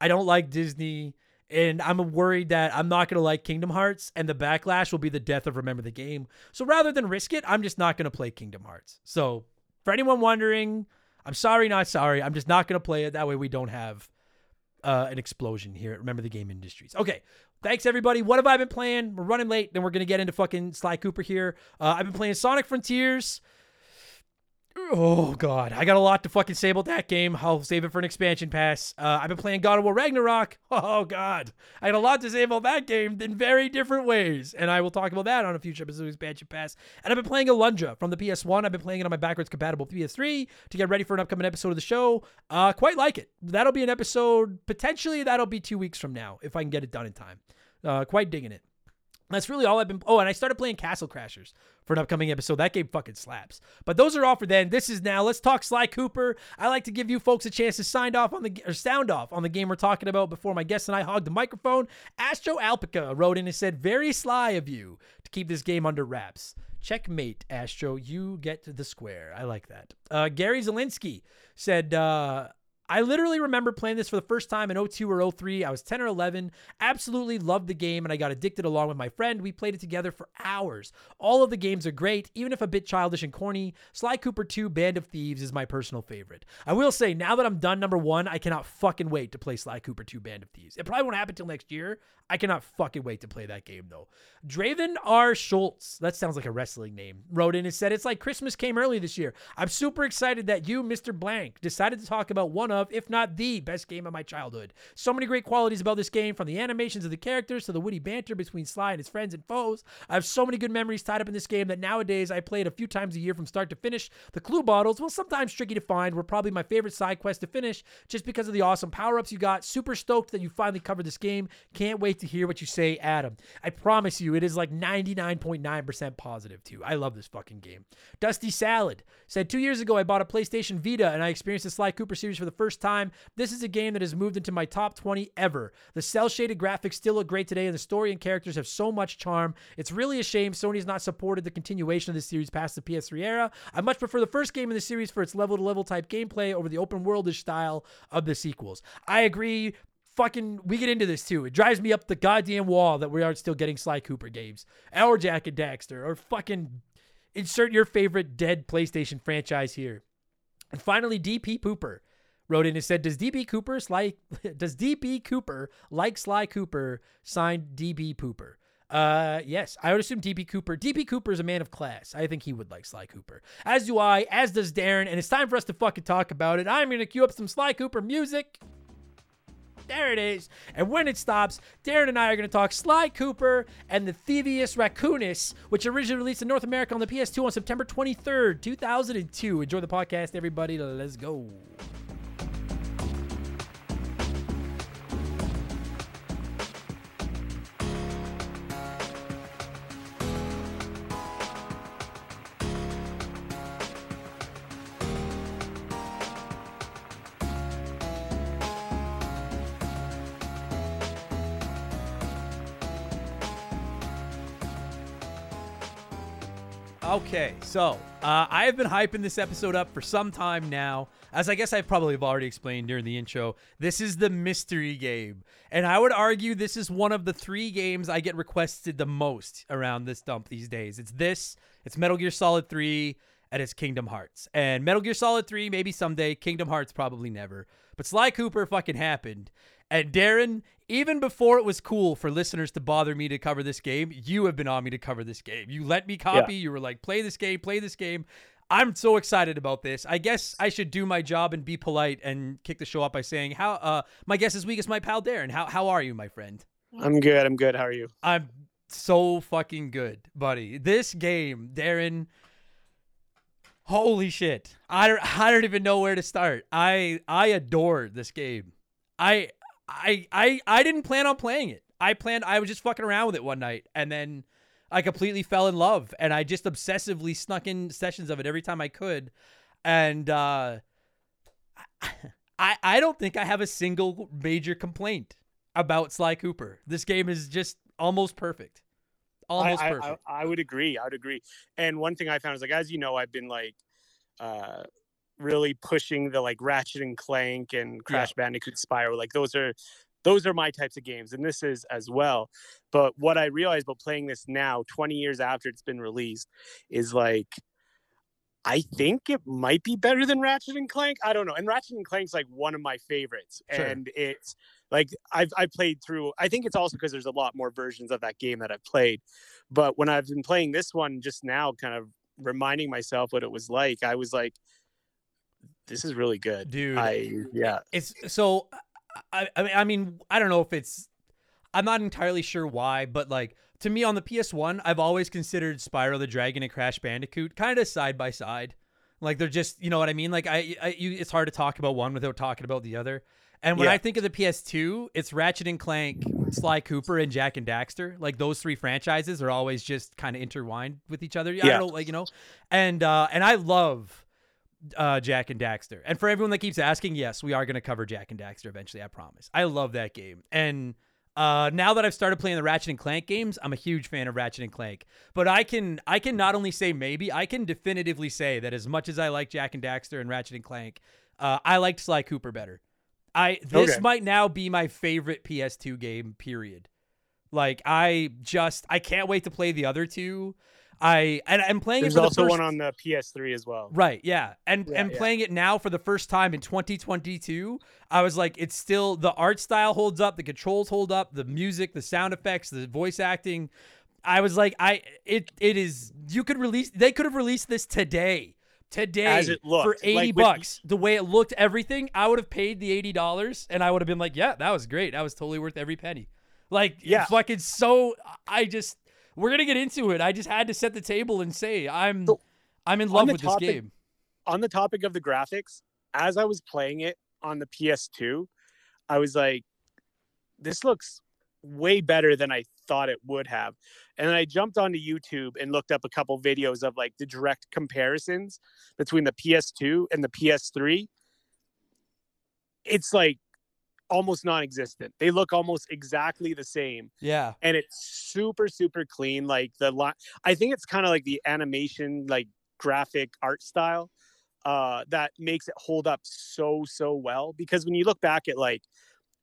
Speaker 1: I don't like Disney. And I'm worried that I'm not going to like Kingdom Hearts and the backlash will be the death of Remember the Game. So rather than risk it, I'm just not going to play Kingdom Hearts. So for anyone wondering, I'm sorry, not sorry. I'm just not going to play it. That way we don't have uh, an explosion here at Remember the Game Industries. Okay. Thanks, everybody. What have I been playing? We're running late. Then we're going to get into fucking Sly Cooper here. Uh, I've been playing Sonic Frontiers. Oh god, I got a lot to fucking say about that game. I'll save it for an expansion pass. Uh, I've been playing God of War Ragnarok. *laughs* Oh god, I got a lot to say about that game in very different ways, and I will talk about that on a future episode of expansion pass. And I've been playing Alundra from the PS1. I've been playing it on my backwards compatible PS3 to get ready for an upcoming episode of the show. Uh, quite like it. That'll be an episode potentially. That'll be two weeks from now if I can get it done in time. Uh, quite digging it. That's really all I've been. Oh, and I started playing Castle Crashers for an upcoming episode. That game fucking slaps. But those are all for then. This is now. Let's talk Sly Cooper. I like to give you folks a chance to sign off on the or sound off on the game we're talking about before my guests and I hog the microphone. Astro Alpica wrote in and said, "Very sly of you to keep this game under wraps." Checkmate, Astro. You get to the square. I like that. Uh, Gary Zelinsky said. Uh, I literally remember playing this for the first time in 02 or 03. I was 10 or 11. Absolutely loved the game and I got addicted along with my friend. We played it together for hours. All of the games are great, even if a bit childish and corny. Sly Cooper 2 Band of Thieves is my personal favorite. I will say, now that I'm done number one, I cannot fucking wait to play Sly Cooper 2 Band of Thieves. It probably won't happen till next year. I cannot fucking wait to play that game though. Draven R. Schultz, that sounds like a wrestling name, wrote in and said, It's like Christmas came early this year. I'm super excited that you, Mr. Blank, decided to talk about one of, if not the best game of my childhood. So many great qualities about this game, from the animations of the characters to the witty banter between Sly and his friends and foes. I have so many good memories tied up in this game that nowadays I play it a few times a year from start to finish. The clue bottles, well, sometimes tricky to find, were probably my favorite side quest to finish just because of the awesome power ups you got. Super stoked that you finally covered this game. Can't wait to hear what you say, Adam. I promise you, it is like 99.9% positive, too. I love this fucking game. Dusty Salad said, Two years ago, I bought a PlayStation Vita and I experienced the Sly Cooper series for the first time. This is a game that has moved into my top 20 ever. The cell shaded graphics still look great today, and the story and characters have so much charm. It's really a shame Sony's not supported the continuation of the series past the PS3 era. I much prefer the first game in the series for its level to level type gameplay over the open worldish style of the sequels. I agree fucking we get into this too. It drives me up the goddamn wall that we aren't still getting Sly Cooper games. Our Jak and Daxter or fucking insert your favorite dead PlayStation franchise here. And finally, DP Pooper wrote in and said, "Does DB Cooper Sly *laughs* does DB Cooper like Sly Cooper signed DB Pooper?" Uh, yes, I would assume DB Cooper. DB Cooper is a man of class. I think he would like Sly Cooper. As do I, as does Darren, and it's time for us to fucking talk about it. I'm gonna cue up some Sly Cooper music. There it is. And when it stops, Darren and I are going to talk Sly Cooper and the Thievius Raccoonus, which originally released in North America on the PS2 on September 23rd, 2002. Enjoy the podcast, everybody. Let's go. Okay, so uh, I have been hyping this episode up for some time now. As I guess I probably have already explained during the intro, this is the mystery game. And I would argue this is one of the three games I get requested the most around this dump these days. It's this, it's Metal Gear Solid 3, and it's Kingdom Hearts. And Metal Gear Solid 3, maybe someday. Kingdom Hearts, probably never. But Sly Cooper fucking happened. And Darren, even before it was cool for listeners to bother me to cover this game, you have been on me to cover this game. You let me copy. You were like, play this game, play this game. I'm so excited about this. I guess I should do my job and be polite and kick the show off by saying, "How? Uh, my guess is weak is my pal Darren. How how are you, my friend?
Speaker 4: I'm good. I'm good. How are you?
Speaker 1: I'm so fucking good, buddy. This game, Darren. Holy shit! I don't, I don't even know where to start. I I adore this game. I I I I didn't plan on playing it. I planned. I was just fucking around with it one night, and then I completely fell in love, and I just obsessively snuck in sessions of it every time I could, and uh, I I don't think I have a single major complaint about Sly Cooper. This game is just almost perfect. Almost
Speaker 4: I, I-
Speaker 1: perfect.
Speaker 4: I, I would agree. I would agree. And one thing I found is like, as you know, I've been like, uh, really pushing the like Ratchet and Clank and Crash Bandicoot Spyro. Like those are, those are my types of games, and this is as well. But what I realized about playing this now, 20 years after it's been released, is like. I think it might be better than Ratchet and Clank. I don't know. And Ratchet and Clank's like one of my favorites.
Speaker 1: Sure.
Speaker 4: And it's like I've I played through. I think it's also because there's a lot more versions of that game that I've played. But when I've been playing this one just now, kind of reminding myself what it was like, I was like, "This is really good,
Speaker 1: Dude.
Speaker 4: I yeah,
Speaker 1: It's so I, I mean I mean I don't know if it's I'm not entirely sure why, but like to me on the PS1, I've always considered Spyro the Dragon and Crash Bandicoot kind of side by side. Like they're just, you know what I mean? Like I, I you, it's hard to talk about one without talking about the other. And when
Speaker 4: Yeah.
Speaker 1: I think of the PS2, it's Ratchet and Clank, Sly Cooper, and Jak and Daxter. Like those three franchises are always just kind of intertwined with each other. I
Speaker 4: Yeah.
Speaker 1: don't know, like you know, and uh, and I love uh, Jak and Daxter. And for everyone that keeps asking, yes, we are going to cover Jak and Daxter eventually. I promise. I love that game. And uh, now that I've started playing the Ratchet and Clank games, I'm a huge fan of Ratchet and Clank. But I can I can not only say maybe, I can definitively say that as much as I like Jak and Daxter and Ratchet and Clank, uh, I liked Sly Cooper better. I this
Speaker 4: Okay.
Speaker 1: might now be my favorite PS2 game. Period. Like I just I can't wait to play the other two. I and I'm playing
Speaker 4: there's
Speaker 1: it for the
Speaker 4: also
Speaker 1: first
Speaker 4: one on the PS3 as well.
Speaker 1: Right, yeah. And
Speaker 4: Yeah,
Speaker 1: and
Speaker 4: yeah.
Speaker 1: playing it now for the first time in 2022, I was like it's still the art style holds up, the controls hold up, the music, the sound effects, the voice acting. I was like I it it is you could release they could have released this today. Today
Speaker 4: As it
Speaker 1: for 80
Speaker 4: like with-
Speaker 1: bucks. The way it looked everything, I would have paid the $80 and I would have been like, "Yeah, that was great. That was totally worth every penny." Like
Speaker 4: Yeah.
Speaker 1: fucking so I just we're going to get into it. I just had to set the table and say I'm
Speaker 4: So,
Speaker 1: I'm in love with this
Speaker 4: topic-
Speaker 1: game.
Speaker 4: on the topic of the graphics, as I was playing it on the PS2, I was like, this looks way better than I thought it would have. And then I jumped onto YouTube and looked up a couple videos of like the direct comparisons between the PS2 and the PS3. It's like almost non-existent. They look almost exactly the same
Speaker 1: Yeah.
Speaker 4: and it's super super clean like the i think it's kind of like the animation like graphic art style uh that makes it hold up so so well because when you look back at like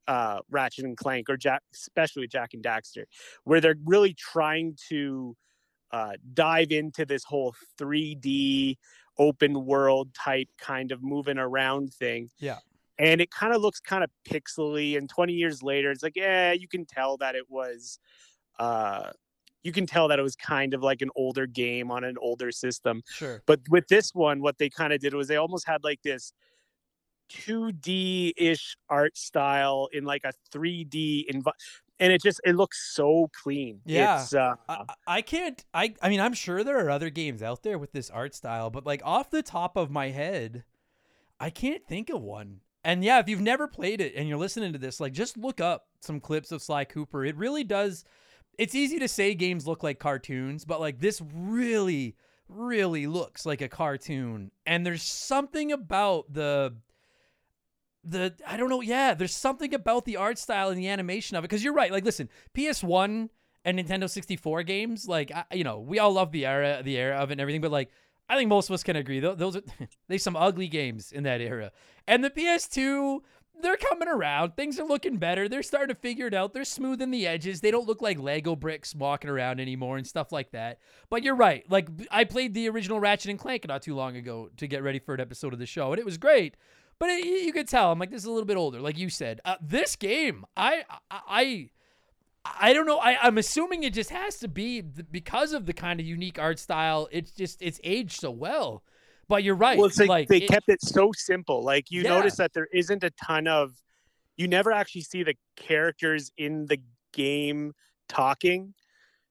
Speaker 4: uh ratchet and clank or jak especially jak and daxter where they're really trying to uh dive into this whole 3d open world type kind of moving around thing
Speaker 1: Yeah.
Speaker 4: And it kind of looks kind of pixely and 20 years later it's like yeah you can tell that it was uh you can tell that it was kind of like an older game on an older system
Speaker 1: Sure.
Speaker 4: but with this one what they kind of did was they almost had like this 2d ish art style in like a 3d envi- and it just it looks so clean
Speaker 1: Yeah.
Speaker 4: it's uh
Speaker 1: I, I can't I I mean I'm sure there are other games out there with this art style, but like off the top of my head, I can't think of one. And yeah, if you've never played it and you're listening to this, like just look up some clips of Sly Cooper. It really does it's easy to say games look like cartoons, but like this really really looks like a cartoon. And there's something about the the I don't know, yeah, there's something about the art style and the animation of it cuz you're right. Like listen, PS1 and Nintendo 64 games, like I, you know, we all love the era the era of it and everything, but like I think most of us can agree tho- those are *laughs* there's some ugly games in that era. And the PS2 they're coming around. Things are looking better. They're starting to figure it out. They're smoothing the edges. They don't look like Lego bricks walking around anymore and stuff like that. But you're right. Like I played the original Ratchet and Clank not too long ago to get ready for an episode of the show, and it was great. But it, you could tell I'm like this is a little bit older, like you said. Uh, this game, I I I don't know. I, I'm assuming it just has to be because of the kind of unique art style. It's just it's aged so well. But you're right.
Speaker 4: Well, like,
Speaker 1: like
Speaker 4: they
Speaker 1: it-
Speaker 4: kept it so simple. Like you
Speaker 1: Yeah.
Speaker 4: notice that there isn't a ton of, you never actually see the characters in the game talking.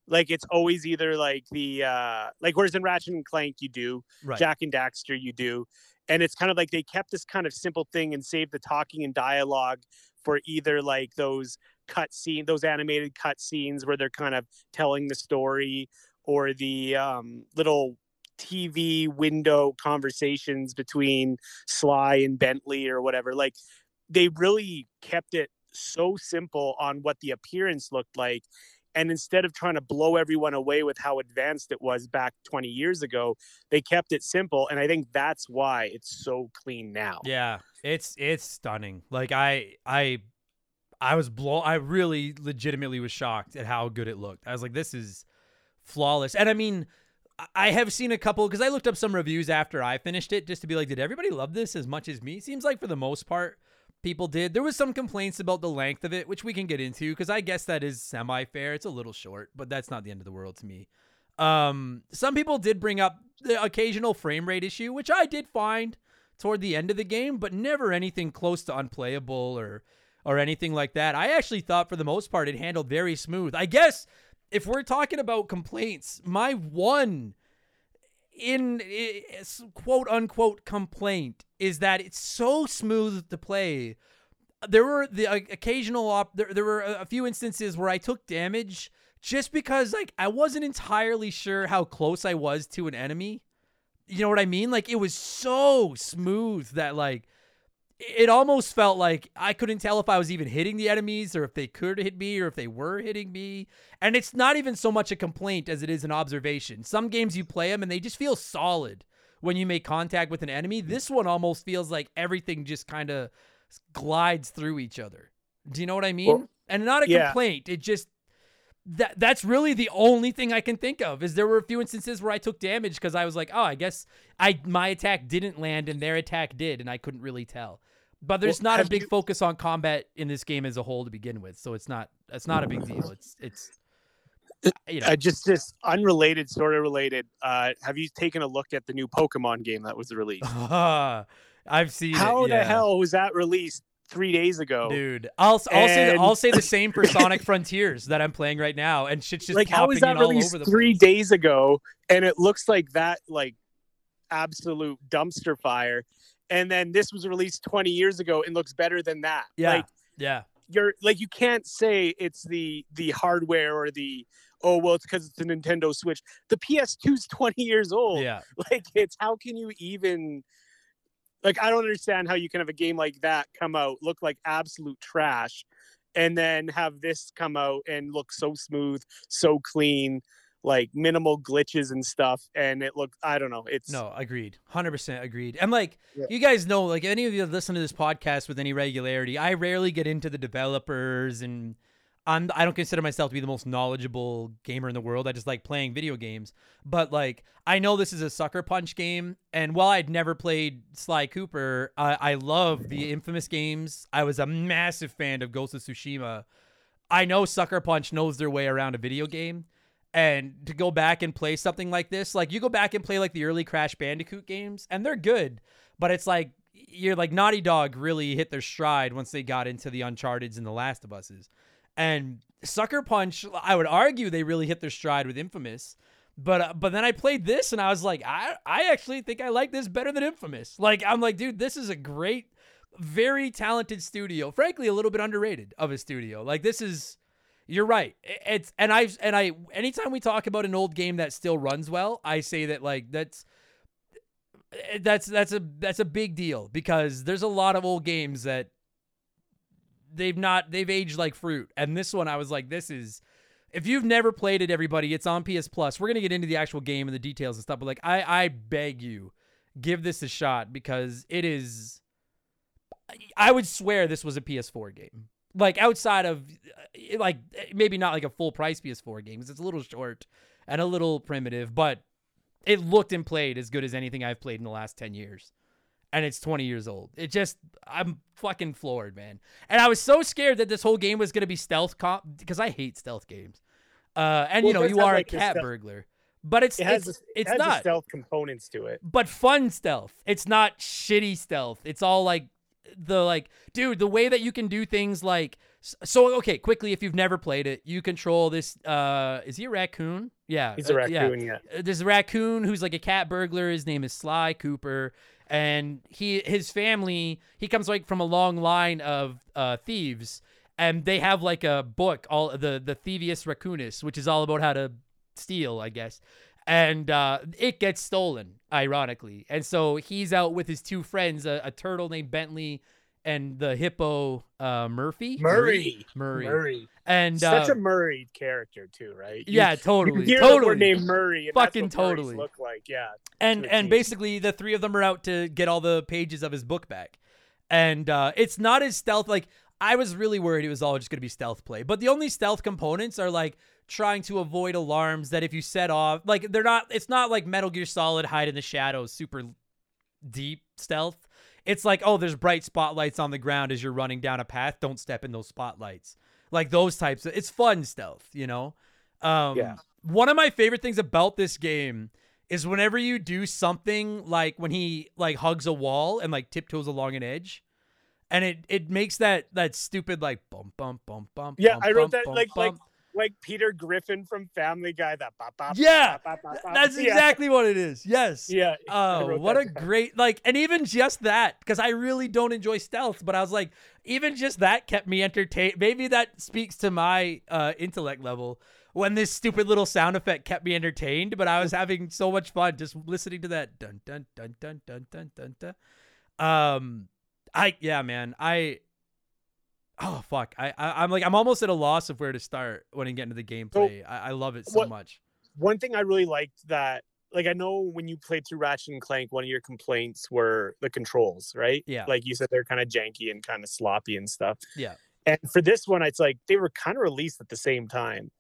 Speaker 4: Like it's always either like the uh like whereas in Ratchet and Clank you do,
Speaker 1: right.
Speaker 4: Jak and Daxter you do, and it's kind of like they kept this kind of simple thing and saved the talking and dialogue for either like those cut scene, those animated cut scenes where they're kind of telling the story, or the um, little TV window conversations between Sly and Bentley or whatever. Like they really kept it so simple on what the appearance looked like. And instead of trying to blow everyone away with how advanced it was back 20 years ago, they kept it simple. And I think that's why it's so clean now.
Speaker 1: Yeah, it's it's stunning. Like I I I was blown. I really legitimately was shocked at how good it looked. I was like, this is flawless. And I mean, I- have seen a couple because I looked up some reviews after I finished it just to be like, did everybody love this as much as me? Seems like for the most part, people did. There was some complaints about the length of it, which we can get into because I guess that is semi fair. It's a little short, but that's not the end of the world to me. Um, some people did bring up the occasional frame rate issue, which I did find toward the end of the game, but never anything close to unplayable or or anything like that. I actually thought for the most part it handled very smooth. I guess if we're talking about complaints, my one in quote unquote complaint is that it's so smooth to play. There were the uh, occasional op- there, there were a few instances where I took damage just because like I wasn't entirely sure how close I was to an enemy. You know what I mean? Like it was so smooth that like it almost felt like I couldn't tell if I was even hitting the enemies or if they could hit me or if they were hitting me. And it's not even so much a complaint as it is an observation. Some games you play them and they just feel solid when you make contact with an enemy. This one almost feels like everything just kind of glides through each other. Do you know what I mean?
Speaker 4: Well,
Speaker 1: and not a
Speaker 4: yeah.
Speaker 1: complaint. It just that that's really the only thing I can think of is there were a few instances where I took damage because I was like, oh, I guess I my attack didn't land and their attack did, and I couldn't really tell. But there's
Speaker 4: Well,
Speaker 1: not a big
Speaker 4: you-
Speaker 1: focus on combat in this game as a whole to begin with, so it's not it's not a big deal. It's it's you know
Speaker 4: Uh, just just unrelated, sort of related. Uh, have you taken a look at the new Pokemon game that was released? *laughs*
Speaker 1: I've seen
Speaker 4: How
Speaker 1: it,
Speaker 4: the hell was that released three days ago?
Speaker 1: Dude, I'll I'll say I'll say the same for Sonic *laughs* Frontiers that I'm playing right now, and shit's just
Speaker 4: like how was that
Speaker 1: all
Speaker 4: released
Speaker 1: over
Speaker 4: three
Speaker 1: place.
Speaker 4: days ago and it looks like that like absolute dumpster fire and then this was released 20 years ago and looks better than that
Speaker 1: Yeah.
Speaker 4: like
Speaker 1: Yeah,
Speaker 4: you're like you can't say it's the the hardware or the oh well it's because it's a nintendo switch the ps2's 20 years old
Speaker 1: yeah. *laughs*
Speaker 4: like it's how can you even like i don't understand how you can have a game like that come out look like absolute trash and then have this come out and look so smooth so clean like minimal glitches and stuff and it looked i don't know it's
Speaker 1: No, agreed. 100% agreed. And like,
Speaker 4: Yeah.
Speaker 1: you guys know, like, any of you that listen to this podcast with any regularity, I rarely get into the developers and I'm, I don't consider myself to be the most knowledgeable gamer in the world. I just like playing video games. But like, I know this is a sucker punch game. And while I'd never played Sly Cooper, I, I love the infamous games. I was a massive fan of Ghost of Tsushima. I know Sucker Punch knows their way around a video game. And to go back and play something like this, like you go back and play like the early Crash Bandicoot games, and they're good, but it's like you're like Naughty Dog really hit their stride once they got into the Uncharted's and the Last of Us's. And Sucker Punch, I would argue they really hit their stride with Infamous. But uh, but then I played this and I was like, I I actually think I like this better than Infamous. Like I'm like, dude, this is a great, very talented studio. Frankly, a little bit underrated of a studio. Like this is you're right. It's and I've and I anytime we talk about an old game that still runs well, I say that like that's eh, that's that's a that's a big deal because there's a lot of old games that they've not they've aged like fruit. And this one I was like this is if you've never played it everybody, it's on PS Plus. We're going to get into the actual game and the details and stuff, but like I I beg you give this a shot because it is I would swear this was a PS4 game. Like outside of uh, like maybe not like a full price PS4 game 'cause it's a little short and a little primitive, but it looked and played as good as anything I've played in the last 10 years. And it's 20 years old. It just I'm fucking floored, man. And I was so scared that this whole game was going to be stealth comp because I hate stealth games. Uh and
Speaker 4: Well,
Speaker 1: you know, you are
Speaker 4: like,
Speaker 1: a cat burglar. But it's
Speaker 4: It has
Speaker 1: it's,
Speaker 4: a- it
Speaker 1: it's
Speaker 4: has
Speaker 1: not
Speaker 4: stealth components to it.
Speaker 1: but fun stealth. It's not shitty stealth. It's all like the like dude, the way that you can do things like so okay, quickly if you've never played it, you control this uh is he a raccoon? Yeah.
Speaker 4: He's a
Speaker 1: uh, yeah.
Speaker 4: raccoon, yeah.
Speaker 1: Uh, There's a raccoon who's like a cat burglar. His name is Sly Cooper and he his family, he comes like from a long line of uh thieves and they have like a book all the the Thievius Raccoonus, which is all about how to steal, I guess. And uh, it gets stolen, ironically. And so he's out with his two friends, a, a turtle named Bentley and the hippo uh, Murphy.
Speaker 4: Murray.
Speaker 1: Murray.
Speaker 4: Murray.
Speaker 1: And uh,
Speaker 4: Such a Murray character too, right? You-
Speaker 1: yeah, *laughs*
Speaker 4: You
Speaker 1: totally,
Speaker 4: hear
Speaker 1: totally.
Speaker 4: named Murray, and
Speaker 1: Fucking
Speaker 4: that's what
Speaker 1: totally.
Speaker 4: look like. Yeah,
Speaker 1: and and basically the three of them are out to get all the pages of his book back and uh it's not as stealth like i was really worried it was all just going to be stealth play but the only stealth components are like trying to avoid alarms that if you set off like they're not it's not like metal gear solid hide in the shadows super deep stealth it's like oh there's bright spotlights on the ground as you're running down a path don't step in those spotlights like those types of, it's fun stealth you know um
Speaker 4: Yeah.
Speaker 1: one of my favorite things about this game is whenever you do something like when he like hugs a wall and like tiptoes along an edge and it it makes that that stupid like bump bump bump bump
Speaker 4: Yeah,
Speaker 1: bump,
Speaker 4: I wrote
Speaker 1: bump,
Speaker 4: that
Speaker 1: bump,
Speaker 4: like
Speaker 1: bump.
Speaker 4: like like Peter Griffin from Family Guy. That bop, bop,
Speaker 1: yeah,
Speaker 4: bop, bop, bop,
Speaker 1: that's exactly yeah. what it is. Yes.
Speaker 4: Yeah.
Speaker 1: Oh, what a
Speaker 4: down.
Speaker 1: great like, and even just that because I really don't enjoy stealth, but I was like, even just that kept me entertained. Maybe that speaks to my uh, intellect level when this stupid little sound effect kept me entertained, but I was having so much fun just listening to that dun dun dun dun dun dun dun. dun. Um, I yeah, man, I Oh fuck! I, I I'm like I'm almost at a loss of where to start when I get into the gameplay. I, I love it so
Speaker 4: what-
Speaker 1: much.
Speaker 4: One thing I really liked that like I know when you played through Ratchet and Clank, one of your complaints were the controls, right?
Speaker 1: Yeah.
Speaker 4: Like you said, they're kind of janky and kind of sloppy and stuff.
Speaker 1: Yeah.
Speaker 4: And for this one, it's like they were kind of released at the same time.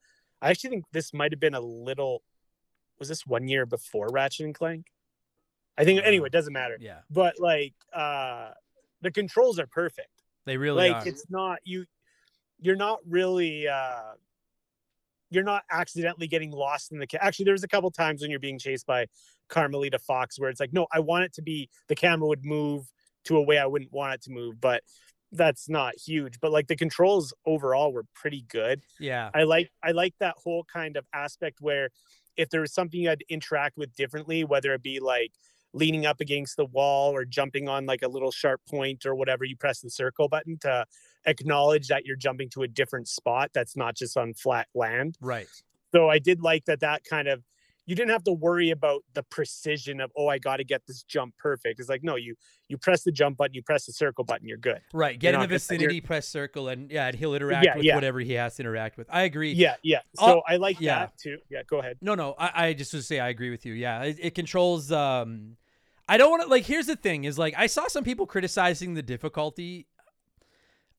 Speaker 4: I actually think this might have been a little. Was this one year before Ratchet and Clank? I think anyway, it doesn't matter.
Speaker 1: Yeah,
Speaker 4: But like, uh the controls are perfect.
Speaker 1: They really
Speaker 4: like
Speaker 1: are.
Speaker 4: it's not you. You're not really. uh you're not accidentally getting lost in the ca- actually there was a couple times when you're being chased by carmelita fox where it's like no i want it to be the camera would move to a way i wouldn't want it to move but that's not huge but like the controls overall were pretty good
Speaker 1: yeah.
Speaker 4: i like i like that whole kind of aspect where if there was something you had to interact with differently whether it be like leaning up against the wall or jumping on like a little sharp point or whatever you press the circle button to acknowledge that you're jumping to a different spot that's not just on flat land
Speaker 1: Right.
Speaker 4: so I did like that that kind of you didn't have to worry about the precision of oh I got to get this jump perfect. It's like no, you you press the jump button, you press the circle button, you're good.
Speaker 1: Right. Get in
Speaker 4: not
Speaker 1: the
Speaker 4: just you're-
Speaker 1: vicinity, press circle, and yeah, and he'll interact
Speaker 4: Yeah,
Speaker 1: with
Speaker 4: yeah.
Speaker 1: whatever he has to interact with. I agree.
Speaker 4: Yeah, yeah.
Speaker 1: Oh,
Speaker 4: So I like
Speaker 1: yeah.
Speaker 4: that too. Yeah, go ahead.
Speaker 1: No, no. I, I just to say I agree with you. Yeah, it, it controls. Um, I don't want to like. Here's the thing: is like I saw some people criticizing the difficulty.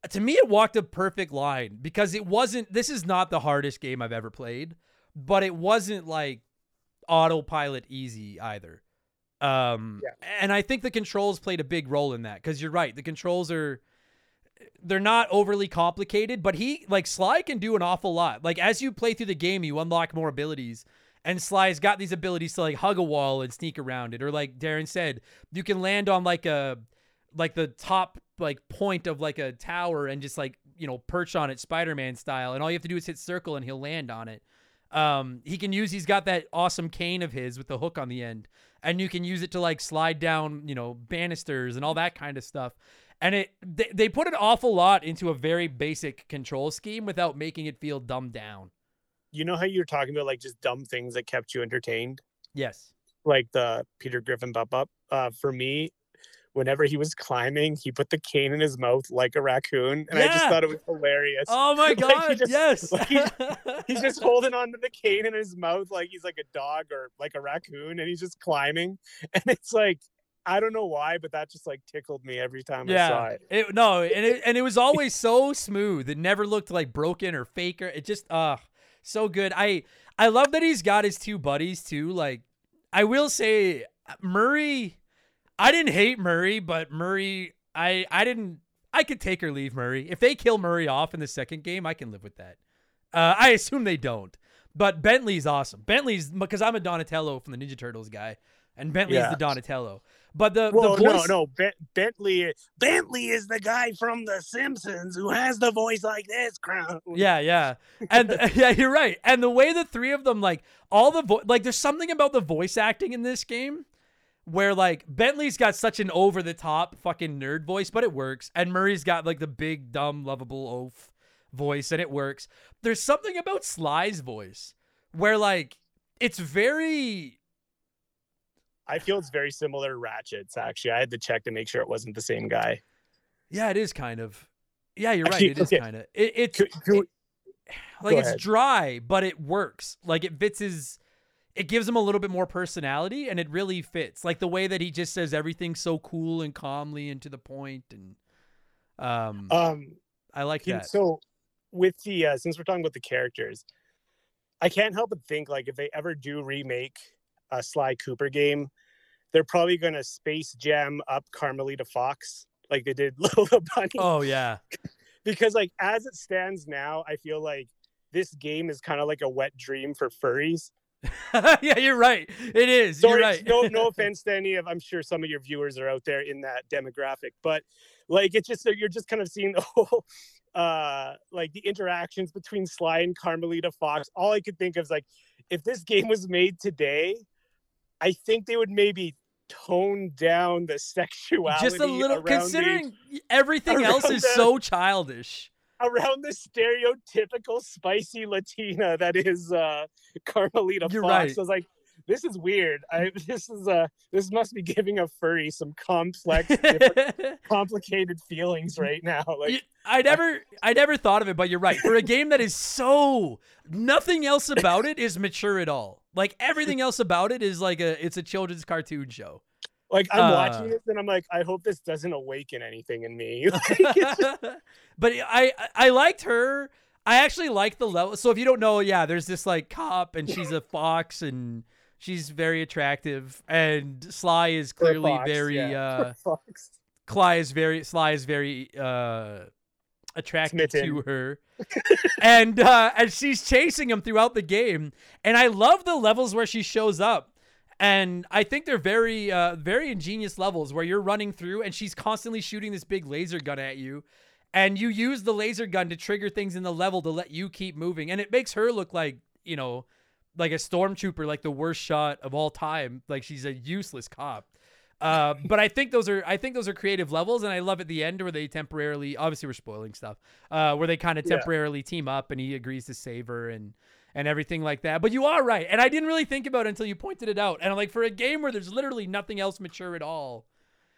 Speaker 1: To me, it walked a perfect line because it wasn't. This is not the hardest game I've ever played, but it wasn't like autopilot easy either. Um,
Speaker 4: Yeah.
Speaker 1: and I think the controls played a big role in that because you're right. The controls are they're not overly complicated, but he like Sly can do an awful lot. Like as you play through the game, you unlock more abilities. And Sly's got these abilities to like hug a wall and sneak around it. Or like Darren said, you can land on like a like the top like point of like a tower and just like, you know, perch on it Spider-Man style. And all you have to do is hit circle and he'll land on it. Um, he can use he's got that awesome cane of his with the hook on the end. And you can use it to like slide down, you know, banisters and all that kind of stuff and it they, they put an awful lot into a very basic control scheme without making it feel dumbed down
Speaker 4: You know how you're talking about like just dumb things that kept you entertained,
Speaker 1: yes
Speaker 4: like the Peter Griffin bump up. Uh, for me, whenever he was climbing, he put the cane in his mouth like a raccoon, and I just thought it was hilarious.
Speaker 1: oh my *laughs*
Speaker 4: Like, he
Speaker 1: god
Speaker 4: just-
Speaker 1: yes
Speaker 4: like, he- he's just *laughs* holding on to the cane in his mouth like he's like a dog or like a raccoon and he's just climbing *laughs* and it's like I don't know why, but that just like tickled me every time I saw it.
Speaker 1: it, no, and it and it was always so smooth. It never looked like broken or fake or it just uh so good. I I love that he's got his two buddies too. Like I will say Murray, I didn't hate Murray, but Murray, I I didn't. I could take or leave Murray. If they kill Murray off in the second game, I can live with that. Uh, I assume they don't. But Bentley's awesome. Bentley's because I'm a Donatello from the Ninja Turtles guy, and Bentley's
Speaker 4: Yeah.
Speaker 1: the Donatello. But the
Speaker 4: Well,
Speaker 1: the voice,
Speaker 4: no, no. Ben- Bentley, Bentley is the guy from The Simpsons who has the voice like this. Crown.
Speaker 1: Yeah, yeah. And *laughs* *laughs* yeah, you're right. And the way the three of them like all the vo- like there's something about the voice acting in this game where like Bentley's got such an over the top fucking nerd voice, but it works. And Murray's got like the big dumb lovable oaf voice and it works. There's something about Sly's voice where like it's very
Speaker 4: I feel it's very similar to Ratchet's. Actually, I had to check to make sure it wasn't the same guy.
Speaker 1: yeah, it is kind of yeah, you're right.
Speaker 4: Actually,
Speaker 1: It is
Speaker 4: okay.
Speaker 1: kind of it, it's
Speaker 4: Could- could-
Speaker 1: it- *sighs* like it's dry, but it works. Like it fits his it gives him a little bit more personality and it really fits. Like the way that he just says everything so cool and calmly and to the point and um
Speaker 4: Um,
Speaker 1: I like that.
Speaker 4: so with the uh, since we're talking about the characters, I can't help but think like if they ever do remake a Sly Cooper game, they're probably gonna space jam up Carmelita Fox like they did *laughs* Lola Bunny.
Speaker 1: Oh yeah. *laughs*
Speaker 4: because like as it stands now, I feel like this game is kind of like a wet dream for furries. *laughs*
Speaker 1: yeah, you're right. It is.
Speaker 4: Sorry,
Speaker 1: you're right.
Speaker 4: no, no offense to any of. I'm sure some of your viewers are out there in that demographic, but like it's just you're just kind of seeing the whole, uh, like the interactions between Sly and Carmelita Fox. All I could think of is like, if this game was made today, I think they would maybe tone down the sexuality *laughs*
Speaker 1: Just a little
Speaker 4: around the-
Speaker 1: considering everything else is
Speaker 4: the-
Speaker 1: so childish.
Speaker 4: around the stereotypical spicy Latina that is uh Carmelita
Speaker 1: You're
Speaker 4: Fox.
Speaker 1: right.
Speaker 4: I was like, this is weird. I *laughs* this is uh this must be giving a furry some complex, *laughs* complicated feelings right now. Like
Speaker 1: I never, I never thought of it, but you're right. For a game that is so nothing else about it is mature at all. Like everything else about it is like a, it's a children's cartoon show.
Speaker 4: like I'm
Speaker 1: Uh,
Speaker 4: watching this and I'm like, I hope this doesn't awaken anything in me. *laughs* Like, just-
Speaker 1: but I, I liked her. I actually like the level. So if you don't know, yeah, there's this like cop, and she's a fox, and she's very attractive, and Sly is clearly
Speaker 4: fox,
Speaker 1: very,
Speaker 4: yeah,
Speaker 1: uh. Sly is very, Sly is very, uh, attracted to her. *laughs* and uh and she's chasing him throughout the game. And I love the levels where she shows up. And I think they're very uh very ingenious levels where you're running through and she's constantly shooting this big laser gun at you. And you use the laser gun to trigger things in the level to let you keep moving. And it makes her look like, you know, like a stormtrooper, like the worst shot of all time. Like she's a useless cop. Uh, but I think those are I think those are creative levels, and I love at the end where they temporarily obviously we're spoiling stuff, uh, where they kind of
Speaker 4: Yeah.
Speaker 1: temporarily team up and he agrees to save her and and everything like that. But you are right, and I didn't really think about it until you pointed it out. And I'm like, for a game where there's literally nothing else mature at all.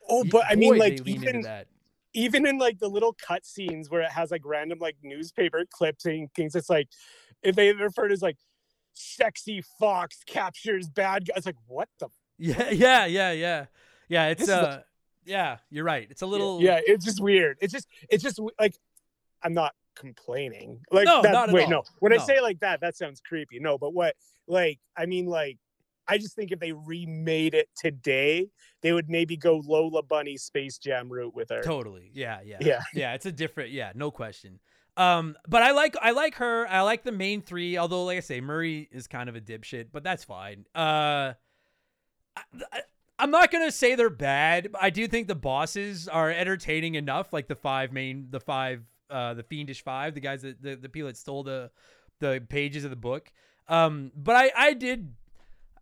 Speaker 4: Oh, but I mean, like even
Speaker 1: that.
Speaker 4: even in like the little cut scenes where it has like random like newspaper clips and things, it's like if they refer to as like sexy fox captures bad guys, like what the *laughs*
Speaker 1: Yeah, yeah, yeah, yeah, yeah. It's
Speaker 4: is a-
Speaker 1: uh, yeah, you're right. It's a little
Speaker 4: yeah, it's just weird. It's just it's just like I'm not complaining. Like
Speaker 1: No,
Speaker 4: that,
Speaker 1: not at
Speaker 4: wait,
Speaker 1: all.
Speaker 4: no. When I say like that, that sounds creepy. No, but what like I mean like I just think if they remade it today, they would maybe go Lola Bunny Space Jam route with her.
Speaker 1: Totally. Yeah, yeah.
Speaker 4: Yeah.
Speaker 1: Yeah, it's a different yeah, no question. Um, but I like I like her. I like the main three, although like I say, Murray is kind of a dipshit, but that's fine. Uh I, I'm not gonna say they're bad. I do think the bosses are entertaining enough, like the five main the five uh the fiendish five, the guys that the, the people that stole the the pages of the book. Um, but I I did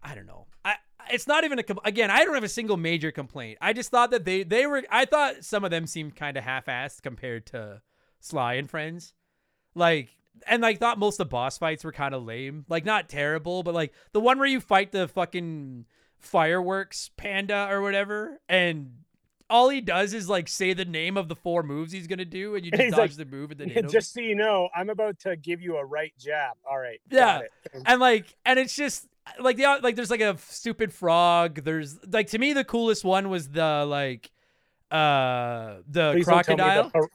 Speaker 1: I don't know. I it's not even a again. I don't have a single major complaint. I just thought that they they were. I thought some of them seemed kind of half-assed compared to Sly and Friends. Like and like thought most of the boss fights were kind of lame. Like not terrible, but like the one where you fight the fucking fireworks panda or whatever, and all he does is like say the name of the four moves he's gonna do, and you *laughs* just
Speaker 4: He's
Speaker 1: dodge
Speaker 4: like,
Speaker 1: the move and then *laughs*
Speaker 4: Yeah, just so you know, I'm about to give you a right jab. All right.
Speaker 1: Yeah. *laughs* and like and it's just like the like there's like a stupid frog there's like to me the coolest one was the like uh the
Speaker 4: Please don't tell me
Speaker 1: crocodile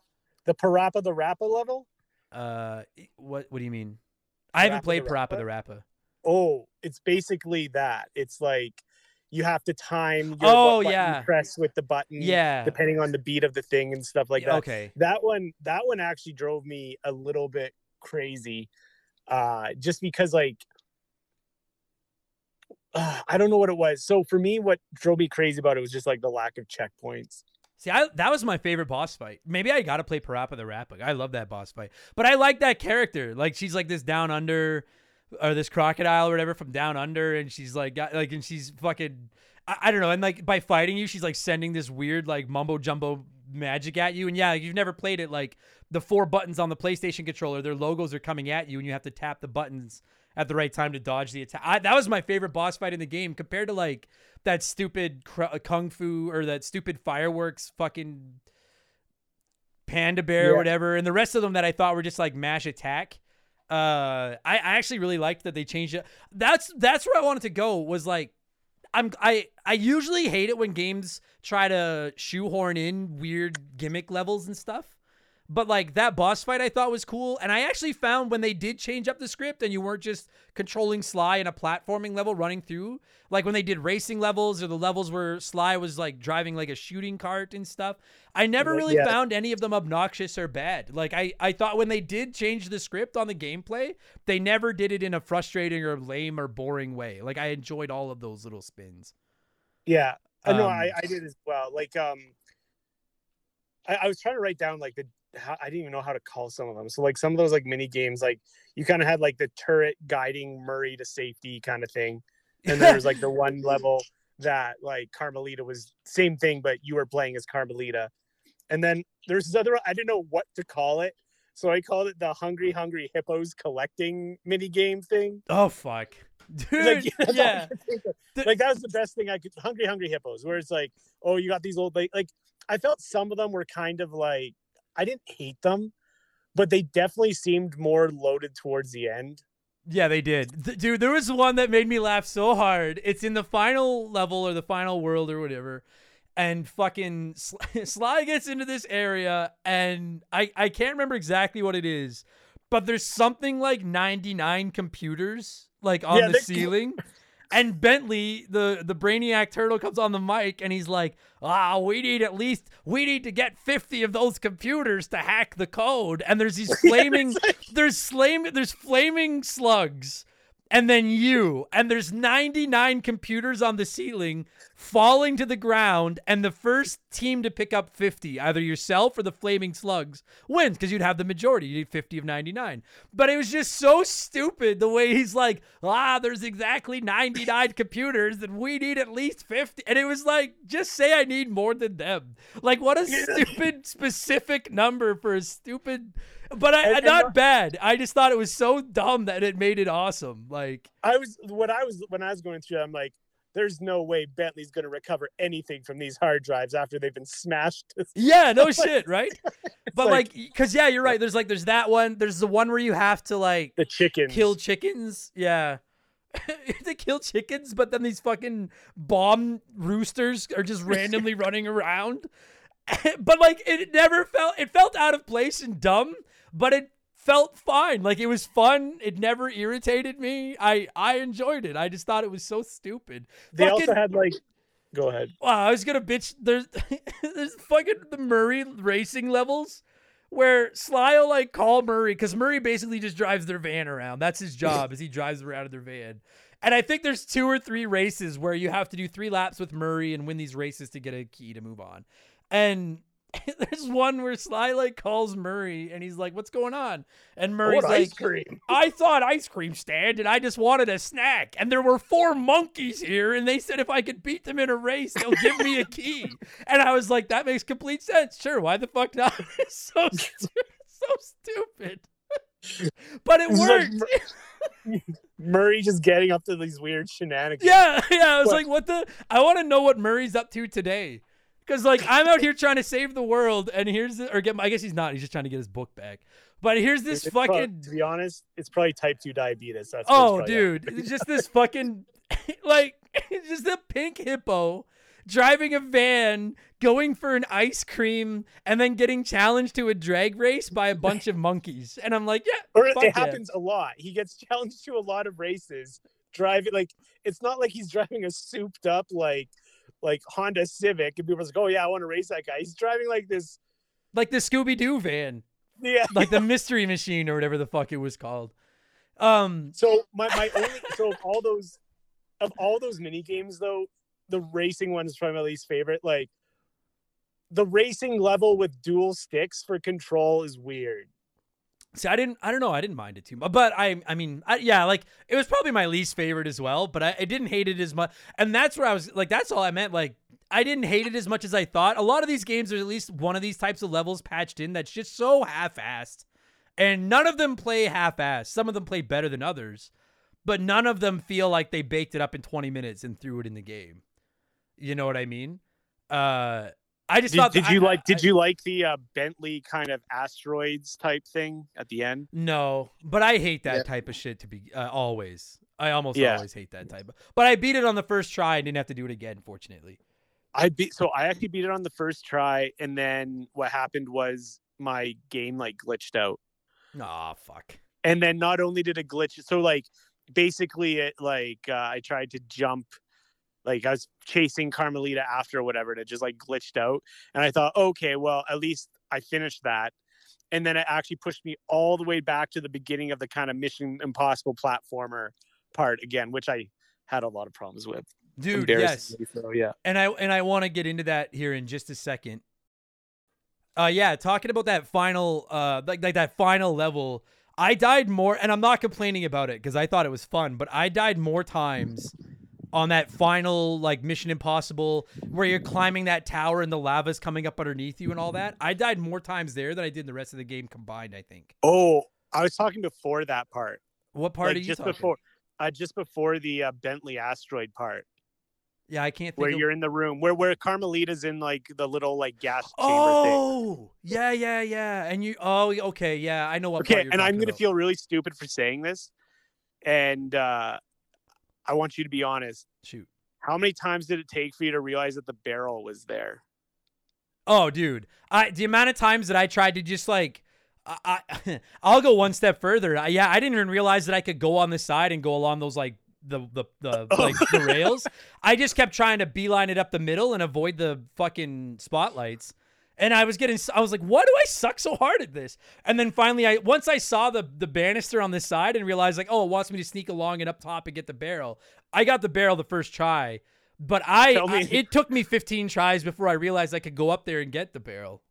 Speaker 4: The, Parappa the Rappa level?
Speaker 1: uh what what do you mean i haven't
Speaker 4: Parappa
Speaker 1: played
Speaker 4: the
Speaker 1: parappa
Speaker 4: Rappa?
Speaker 1: the rappa
Speaker 4: Oh, it's basically that. It's like you have to time your
Speaker 1: Oh, yeah.
Speaker 4: press with the button
Speaker 1: yeah
Speaker 4: depending on the beat of the thing and stuff like that.
Speaker 1: okay
Speaker 4: That one that one actually drove me a little bit crazy. Uh just because like uh, *sighs* I don't know what it was. So for me, what drove me crazy about it was just like the lack of checkpoints.
Speaker 1: See, I, that was my favorite boss fight. Maybe I gotta play Parappa the Rappa. I love that boss fight, but I like that character. Like she's like this down under, or this crocodile or whatever from down under, and she's like got like, and she's fucking, I, I don't know. And like by fighting you, she's like sending this weird like mumbo jumbo magic at you. And yeah, you've never played it. Like the four buttons on the PlayStation controller, their logos are coming at you, and you have to tap the buttons at the right time to dodge the attack. I, that was my favorite boss fight in the game compared to like that stupid cr- kung fu or that stupid fireworks fucking panda bear or whatever. And the rest of them that i thought were just like mash attack uh i, I actually really liked that they changed it. That's that's where i wanted to go was like i'm i i usually hate it when games try to shoehorn in weird gimmick levels and stuff but like that boss fight I thought was cool. And I actually found when they did change up the script and you weren't just controlling Sly in a platforming level running through, like when they did racing levels or the levels where Sly was like driving like a shooting cart and stuff, I never really
Speaker 4: yeah.
Speaker 1: found any of them obnoxious or bad. Like I, I thought when they did change the script on the gameplay, they never did it in a frustrating or lame or boring way. Like I enjoyed all of those little spins.
Speaker 4: Yeah. I know
Speaker 1: Um,
Speaker 4: I, I did as well. Like um I, I was trying to write down like the how, I didn't even know how to call some of them. So like some of those like mini games, like you kind of had like the turret guiding Murray to safety kind of thing. And there was like the one *laughs* level that like Carmelita was same thing, but you were playing as Carmelita. And then there's this other I didn't know what to call it. So I called it the Hungry Hungry Hippos collecting mini game thing.
Speaker 1: Oh fuck. Dude,
Speaker 4: Like, *laughs* that's all I
Speaker 1: yeah. The-
Speaker 4: like that was the best thing I could. Hungry Hungry Hippos, where it's like, oh, you got these old like like. I felt some of them were kind of like I didn't hate them, but they definitely seemed more loaded towards the end.
Speaker 1: Yeah, they did. Th- dude, there was one that made me laugh so hard. It's in the final level or the final world or whatever. And fucking Sly, *laughs* Sly gets into this area, and I, I can't remember exactly what it is, but there's something like 99 computers like on
Speaker 4: Yeah,
Speaker 1: the ceiling. *laughs* And Bentley, the the Brainiac turtle, comes on the mic and he's like, "Ah, we need at least we need to get fifty of those computers to hack the code." And there's these *laughs* flaming, there's flame, there's flaming slugs, and then you, and there's 99 computers on the ceiling falling to the ground, and the first team to pick up 50, either yourself or the flaming slugs, wins because you'd have the majority. You need 50 of 99. But it was just so stupid the way he's like, ah, there's exactly 99 *laughs* computers, and we need at least 50. And it was like, just say I need more than them. Like, what a stupid specific number for a stupid. But I,
Speaker 4: And- and
Speaker 1: not bad. I just thought it was so dumb that it made it awesome. Like,
Speaker 4: I was what I was when I was going through. I'm like, there's no way Bentley's going to recover anything from these hard drives after they've been smashed. *laughs*
Speaker 1: yeah, no shit, right? *laughs* But
Speaker 4: like-
Speaker 1: like, because yeah, you're right. There's like, there's that one. There's the one where you have to like
Speaker 4: the chickens.
Speaker 1: kill chickens. Yeah. *laughs* to kill chickens, but then these fucking bomb roosters are just randomly running around. but like it never felt it felt out of place and dumb, but it felt fine. Like it was fun. It never irritated me. I I enjoyed it. I just thought it was so stupid.
Speaker 4: They
Speaker 1: Fucking-
Speaker 4: also had like. Go ahead.
Speaker 1: Wow, I was gonna bitch. There's *laughs* there's fucking the Murray racing levels where Sly will like call Murray because Murray basically just drives their van around. That's his job, is he drives around in their van. And I think there's two or three races where you have to do three laps with Murray and win these races to get a key to move on. And *laughs* there's one where Sly like calls Murray and he's like, "What's going on?" And Murray's like,
Speaker 4: ice cream. *laughs*
Speaker 1: I thought ice cream stand and I just wanted a snack. And there were four monkeys here and they said if I could beat them in a race, they'll give me a *laughs* key. And I was like, that makes complete sense. Sure, why the fuck not? It's so stu- so stupid. but it worked.
Speaker 4: Murray just getting up to these weird shenanigans.
Speaker 1: yeah, yeah. I was
Speaker 4: What?
Speaker 1: like, what the I want to know what Murray's up to today. Because like I'm out here trying to save the world, and here's the, or get. my- I guess he's not. He's just trying to get his book back. But here's this
Speaker 4: It's
Speaker 1: fucking.
Speaker 4: to be honest, it's probably type two diabetes. That's
Speaker 1: Oh, dude, just this fucking *laughs* like *laughs* just a pink hippo driving a van, going for an ice cream, and then getting challenged to a drag race by a bunch of monkeys. And I'm like, yeah,
Speaker 4: or it
Speaker 1: yeah.
Speaker 4: happens a lot. He gets *laughs* challenged to a lot of races. Driving like it's not like he's driving a souped up like like Honda Civic and people people's like, oh yeah, I want to race that guy. He's driving like this.
Speaker 1: like the Scooby Doo van,
Speaker 4: Yeah. *laughs*
Speaker 1: like the *laughs* Mystery Machine or whatever the fuck it was called. Um,
Speaker 4: So my my only so of all those of all those mini games though, the racing one is probably my least favorite. Like the racing level with dual sticks for control is weird.
Speaker 1: See, I didn't. I don't know. I didn't mind it too much, but I. I mean, I, yeah, like it was probably my least favorite as well. But I, I didn't hate it as much, and that's where I was like, that's all I meant. Like, I didn't hate it as much as I thought. A lot of these games, there's at least one of these types of levels patched in that's just so half-assed, and none of them play half-assed. Some of them play better than others, but none of them feel like they baked it up in 20 minutes and threw it in the game. You know what I mean? Uh, I just
Speaker 4: Did,
Speaker 1: thought.
Speaker 4: did
Speaker 1: I-
Speaker 4: you like
Speaker 1: I-
Speaker 4: did you like the uh, Bentley kind of asteroids type thing at the end?
Speaker 1: No, but I hate that
Speaker 4: Yeah.
Speaker 1: type of shit to be uh, always. I almost
Speaker 4: Yeah.
Speaker 1: always hate that type. But I beat it on the first try and didn't have to do it again, fortunately.
Speaker 4: I beat so I actually beat it on the first try, and then what happened was my game like glitched out.
Speaker 1: Aw, fuck.
Speaker 4: and then not only did it glitch so like basically it like uh, i tried to jump like i was chasing carmelita after or whatever and it just like glitched out and i thought okay well at least i finished that and then it actually pushed me all the way back to the beginning of the kind of mission impossible platformer part again which i had a lot of problems with
Speaker 1: Dude, yes.
Speaker 4: so yeah
Speaker 1: And I and I want to get into that here in just a second. Uh yeah, talking about that final uh like like that final level, I died more and I'm not complaining about it cuz I thought it was fun, but I died more times on that final like Mission Impossible where you're climbing that tower and the lava's coming up underneath you and all that. I died more times there than I did in the rest of the game combined, I think.
Speaker 4: oh i was talking before that part
Speaker 1: What part
Speaker 4: like
Speaker 1: are you
Speaker 4: just
Speaker 1: talking?
Speaker 4: before uh, just before the uh, bentley asteroid part
Speaker 1: Yeah, I can't think
Speaker 4: where
Speaker 1: of
Speaker 4: you're in the room where where Carmelita's in like the little like gas chamber thing.
Speaker 1: Oh, yeah, yeah, yeah. And you, oh, okay, yeah, I know what.
Speaker 4: Okay, and I'm gonna
Speaker 1: about.
Speaker 4: feel really stupid for saying this, and uh, I want you to be honest.
Speaker 1: Shoot.
Speaker 4: How many times did it take for you to realize that the barrel was there?
Speaker 1: Oh, dude, I the amount of times that I tried to just like, I, I *laughs* I'll go one step further. I, yeah, I didn't even realize that I could go on the side and go along those like the the the *laughs* like the rails. I just kept trying to beeline it up the middle and avoid the fucking spotlights. And I was getting, I was like, why do I suck so hard at this? And then finally, I once I saw the the banister on this side and realized like, oh, it wants me to sneak along and up top and get the barrel. I got the barrel the first try, but I, I- it took me 15 tries before I realized I could go up there and get the barrel.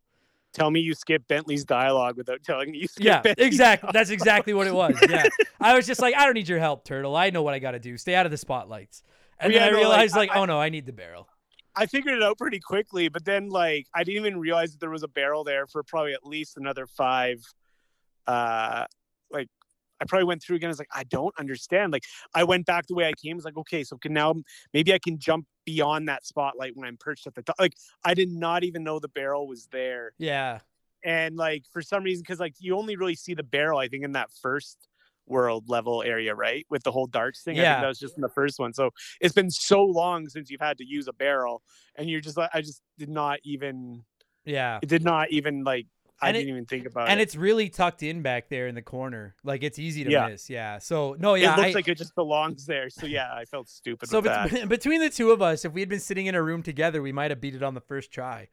Speaker 4: Tell me you skipped Bentley's dialogue without telling me you skipped
Speaker 1: Yeah,
Speaker 4: Bentley's
Speaker 1: exactly.
Speaker 4: dialogue.
Speaker 1: That's exactly what it was. *laughs* Yeah, I was just like, I don't need your help, Turtle. I know what I got to do. Stay out of the spotlights. And
Speaker 4: Yeah,
Speaker 1: then I
Speaker 4: no, like,
Speaker 1: realized,
Speaker 4: I-
Speaker 1: like,
Speaker 4: I-
Speaker 1: oh no, I need the barrel.
Speaker 4: I figured it out pretty quickly, but then like I didn't even realize that there was a barrel there for probably at least another five. Uh, like I probably went through again. I was like, I don't understand. Like I went back the way I came. I was like, okay, so can now maybe I can jump beyond that spotlight when I'm perched at the top. Like I did not even know the barrel was there,
Speaker 1: Yeah,
Speaker 4: and like for some reason, because like you only really see the barrel, I think, in that first world level area, right? With the whole darts thing. I
Speaker 1: Yeah.
Speaker 4: think that was just in the first one. So it's been so long since you've had to use a barrel, and you're just like, I just did not even,
Speaker 1: yeah.
Speaker 4: it did not even like, I
Speaker 1: And
Speaker 4: didn't even think about
Speaker 1: And
Speaker 4: it.
Speaker 1: it's really tucked in back there in the corner. Like it's easy to
Speaker 4: Yeah.
Speaker 1: miss. Yeah. So no, yeah.
Speaker 4: it looks
Speaker 1: I-
Speaker 4: like it just belongs there. So yeah, I felt stupid
Speaker 1: so bet- *laughs* between the two of us, if we had been sitting in a room together, we might have beat it on the first try.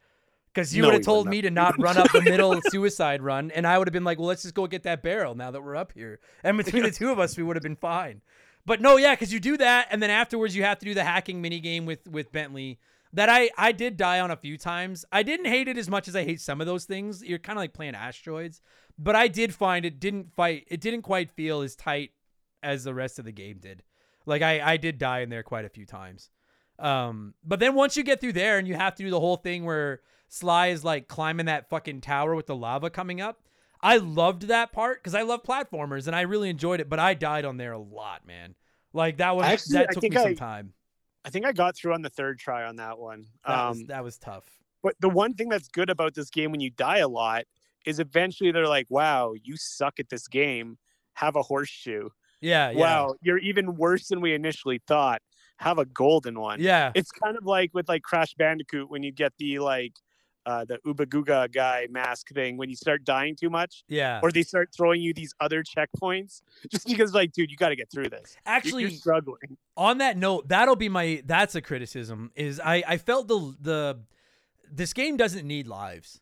Speaker 1: Because you
Speaker 4: No,
Speaker 1: would have told me to not run up the *laughs* middle suicide run, and I would have been like, "Well, let's just go get that barrel now that we're up here." And between the two of us, we would have been fine. But no, yeah, because you do that, and then afterwards you have to do the hacking mini game with with Bentley. That I I did die on a few times. I didn't hate it as much as I hate some of those things. You're kind of like playing asteroids, but I did find it didn't fight. It didn't quite feel as tight as the rest of the game did. Like I I did die in there quite a few times. Um, but then once you get through there and you have to do the whole thing where Sly is like climbing that fucking tower with the lava coming up. I loved that part because I love platformers and I really enjoyed it, but I died on there a lot, man. Like that was
Speaker 4: Actually,
Speaker 1: that took me some
Speaker 4: I-
Speaker 1: time.
Speaker 4: I think I got through on the third try on that one.
Speaker 1: That
Speaker 4: Um,
Speaker 1: was that was tough.
Speaker 4: But the one thing that's good about this game when you die a lot is eventually they're like, "Wow, you suck at this game. Have a horseshoe.
Speaker 1: Yeah, yeah.
Speaker 4: Wow, you're even worse than we initially thought. Have a golden one."
Speaker 1: Yeah.
Speaker 4: It's kind of like with like Crash Bandicoot when you get the like uh the Uba Googa guy mask thing when you start dying too much
Speaker 1: Yeah.
Speaker 4: or they start throwing you these other checkpoints *laughs* just because like dude you got to get through this.
Speaker 1: Actually,
Speaker 4: you're struggling.
Speaker 1: on that note, that'll be my that's a criticism is I I felt the the this game doesn't need lives.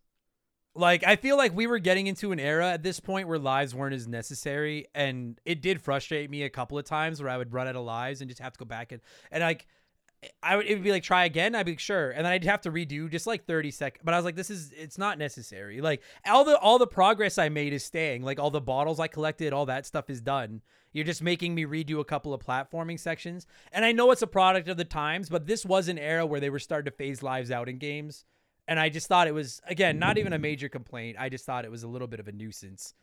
Speaker 1: Like I feel like we were getting into an era at this point where lives weren't as necessary and it did frustrate me a couple of times where I would run out of lives and just have to go back and and like I would it would be like try again. I'd be like, sure, and then I'd have to redo just like thirty seconds. But I was like, this is it's not necessary. Like all the all the progress I made is staying. Like all the bottles I collected, all that stuff is done. You're just making me redo a couple of platforming sections. And I know it's a product of the times, but this was an era where they were starting to phase lives out in games. And I just thought it was again not even a major complaint. I just thought it was a little bit of a nuisance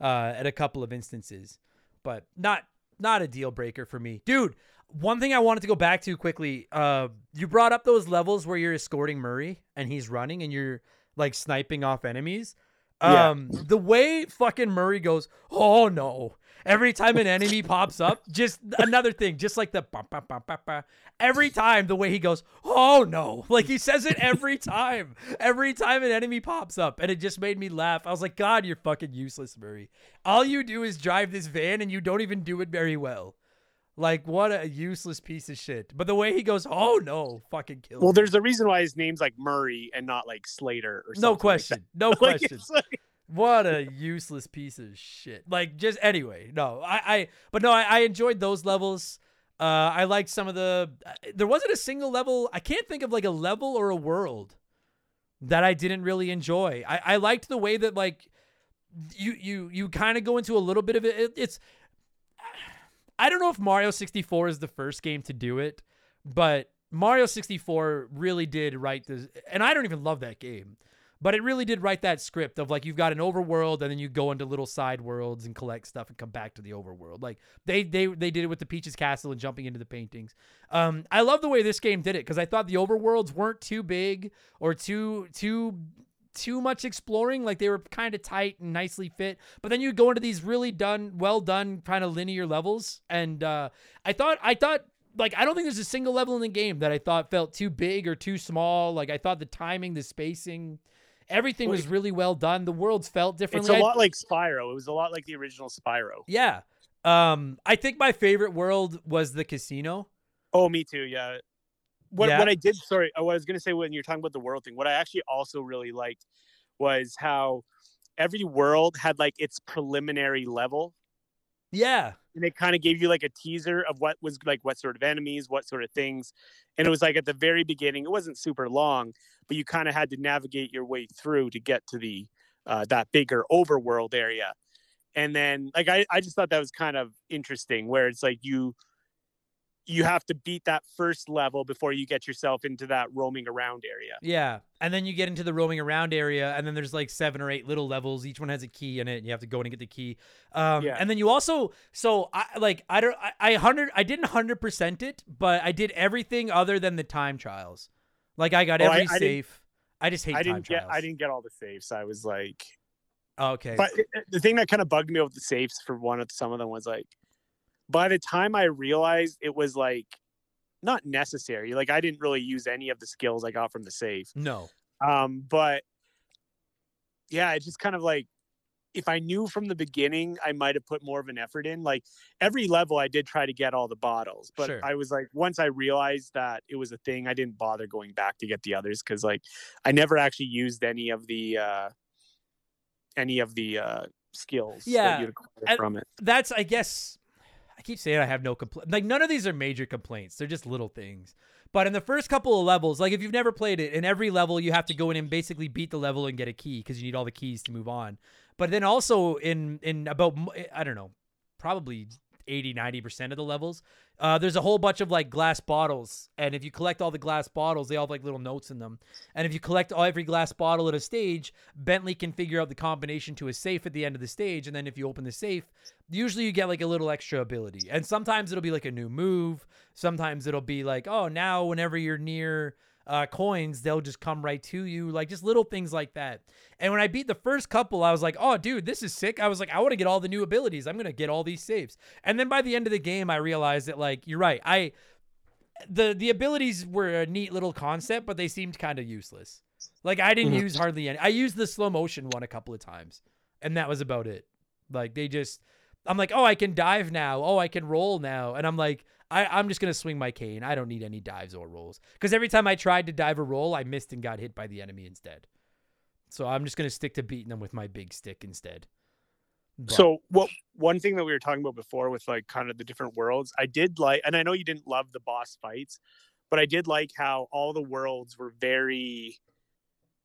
Speaker 1: uh, at a couple of instances, but not not a deal breaker for me, dude. One thing I wanted to go back to quickly. Uh, you brought up those levels where you're escorting Murray and he's running and you're like sniping off enemies.
Speaker 4: Yeah.
Speaker 1: Um, the way fucking Murray goes, oh no. Every time an enemy pops up, just another thing, just like the bum, bum, bum. every time the way he goes, oh no, like he says it every time, every time an enemy pops up, and it just made me laugh. I was like, God, you're fucking useless, Murray. All you do is drive this van, and you don't even do it very well. Like what a useless piece of shit. But the way he goes, oh no, fucking kill.
Speaker 4: Well,
Speaker 1: me.
Speaker 4: there's a reason why his name's like Murray and not like Slater or something.
Speaker 1: no
Speaker 4: like
Speaker 1: question, no *laughs*
Speaker 4: Like,
Speaker 1: question.
Speaker 4: like-
Speaker 1: What a useless piece of shit. Like just anyway, no, I, I but no, I, I enjoyed those levels. Uh, I liked some of the. There wasn't a single level. I can't think of like a level or a world that I didn't really enjoy. I, I liked the way that like you you you kind of go into a little bit of it. it. It's I don't know if Mario 64 is the first game to do it, but Mario 64 really did write this, and I don't even love that game. But it really did write that script of like you've got an overworld and then you go into little side worlds and collect stuff and come back to the overworld. Like they they they did it with the Peach's Castle and jumping into the paintings. Um, I love the way this game did it because I thought the overworlds weren't too big or too too too much exploring. Like they were kind of tight and nicely fit. But then you go into these really done, well done, kind of linear levels. And uh, I thought I thought like I don't think there's a single level in the game that I thought felt too big or too small. Like I thought the timing, the spacing, everything was really well done. The worlds felt differently.
Speaker 4: it's
Speaker 1: a
Speaker 4: lot like Spyro. It was a lot like the original Spyro.
Speaker 1: yeah. Um, I think my favorite world was the casino.
Speaker 4: Oh, me too. Yeah. What
Speaker 1: Yeah.
Speaker 4: what I did, sorry, what I was gonna say when you're talking about the world thing, what I actually also really liked was how every world had like its preliminary level.
Speaker 1: Yeah.
Speaker 4: And it kind of gave you like a teaser of what was like what sort of enemies, what sort of things. And it was like at the very beginning, it wasn't super long, but you kind of had to navigate your way through to get to the uh, that bigger overworld area. And then like I, I just thought that was kind of interesting where it's like you you have to beat that first level before you get yourself into that roaming around area.
Speaker 1: Yeah. And then you get into the roaming around area, and then there's like seven or eight little levels. Each one has a key in it, and you have to go in and get the key. Um,
Speaker 4: Yeah.
Speaker 1: And then you also, so I like, I don't, I, I hundred, I didn't hundred percent it, but I did everything other than the time trials. Like I got
Speaker 4: Oh,
Speaker 1: every
Speaker 4: I
Speaker 1: safe. I just hate
Speaker 4: I
Speaker 1: time
Speaker 4: didn't get
Speaker 1: trials.
Speaker 4: I didn't get all the saves. I was like
Speaker 1: okay.
Speaker 4: but it- it- the thing that kind of bugged me with the safes for one of some of them was like by the time I realized it was like not necessary. Like I didn't really use any of the skills I got from the safe.
Speaker 1: no.
Speaker 4: Um, but yeah, it's just kind of like if I knew from the beginning, I might have put more of an effort in. Like every level, I did try to get all the bottles, but
Speaker 1: Sure.
Speaker 4: I was like, once I realized that it was a thing, I didn't bother going back to get the others because like I never actually used any of the uh any of the uh skills
Speaker 1: Yeah,
Speaker 4: that from it.
Speaker 1: that's I guess keep saying I have no complaint. Like none of these are major complaints. They're just little things. But in the first couple of levels, like if you've never played it, in every level you have to go in and basically beat the level and get a key because you need all the keys to move on. But then also in in about I don't know, probably 80 90% of the levels, uh, there's a whole bunch of like glass bottles and if you collect all the glass bottles, they all have like little notes in them. And if you collect all, every glass bottle at a stage, Bentley can figure out the combination to a safe at the end of the stage and then if you open the safe, usually you get like a little extra ability. And sometimes it'll be like a new move. Sometimes it'll be like, oh, now whenever you're near uh, coins, they'll just come right to you, like just little things like that. And when I beat the first couple, I was like, oh, dude, this is sick. I was like, I want to get all the new abilities. I'm gonna get all these saves. And then by the end of the game, I realized that like you're right. I the the abilities were a neat little concept, but they seemed kind of useless. Like I didn't
Speaker 4: Mhm.
Speaker 1: use hardly any. I used the slow motion one a couple of times, and that was about it. Like they just, I'm like, oh, I can dive now. Oh, I can roll now, and I'm like, I, I'm just gonna swing my cane. I don't need any dives or rolls because every time I tried to dive or roll, I missed and got hit by the enemy instead. So I'm just gonna stick to beating them with my big stick instead. But-
Speaker 4: So what one thing that we were talking about before with like kind of the different worlds, I did like and I know you didn't love the boss fights, but I did like how all the worlds were very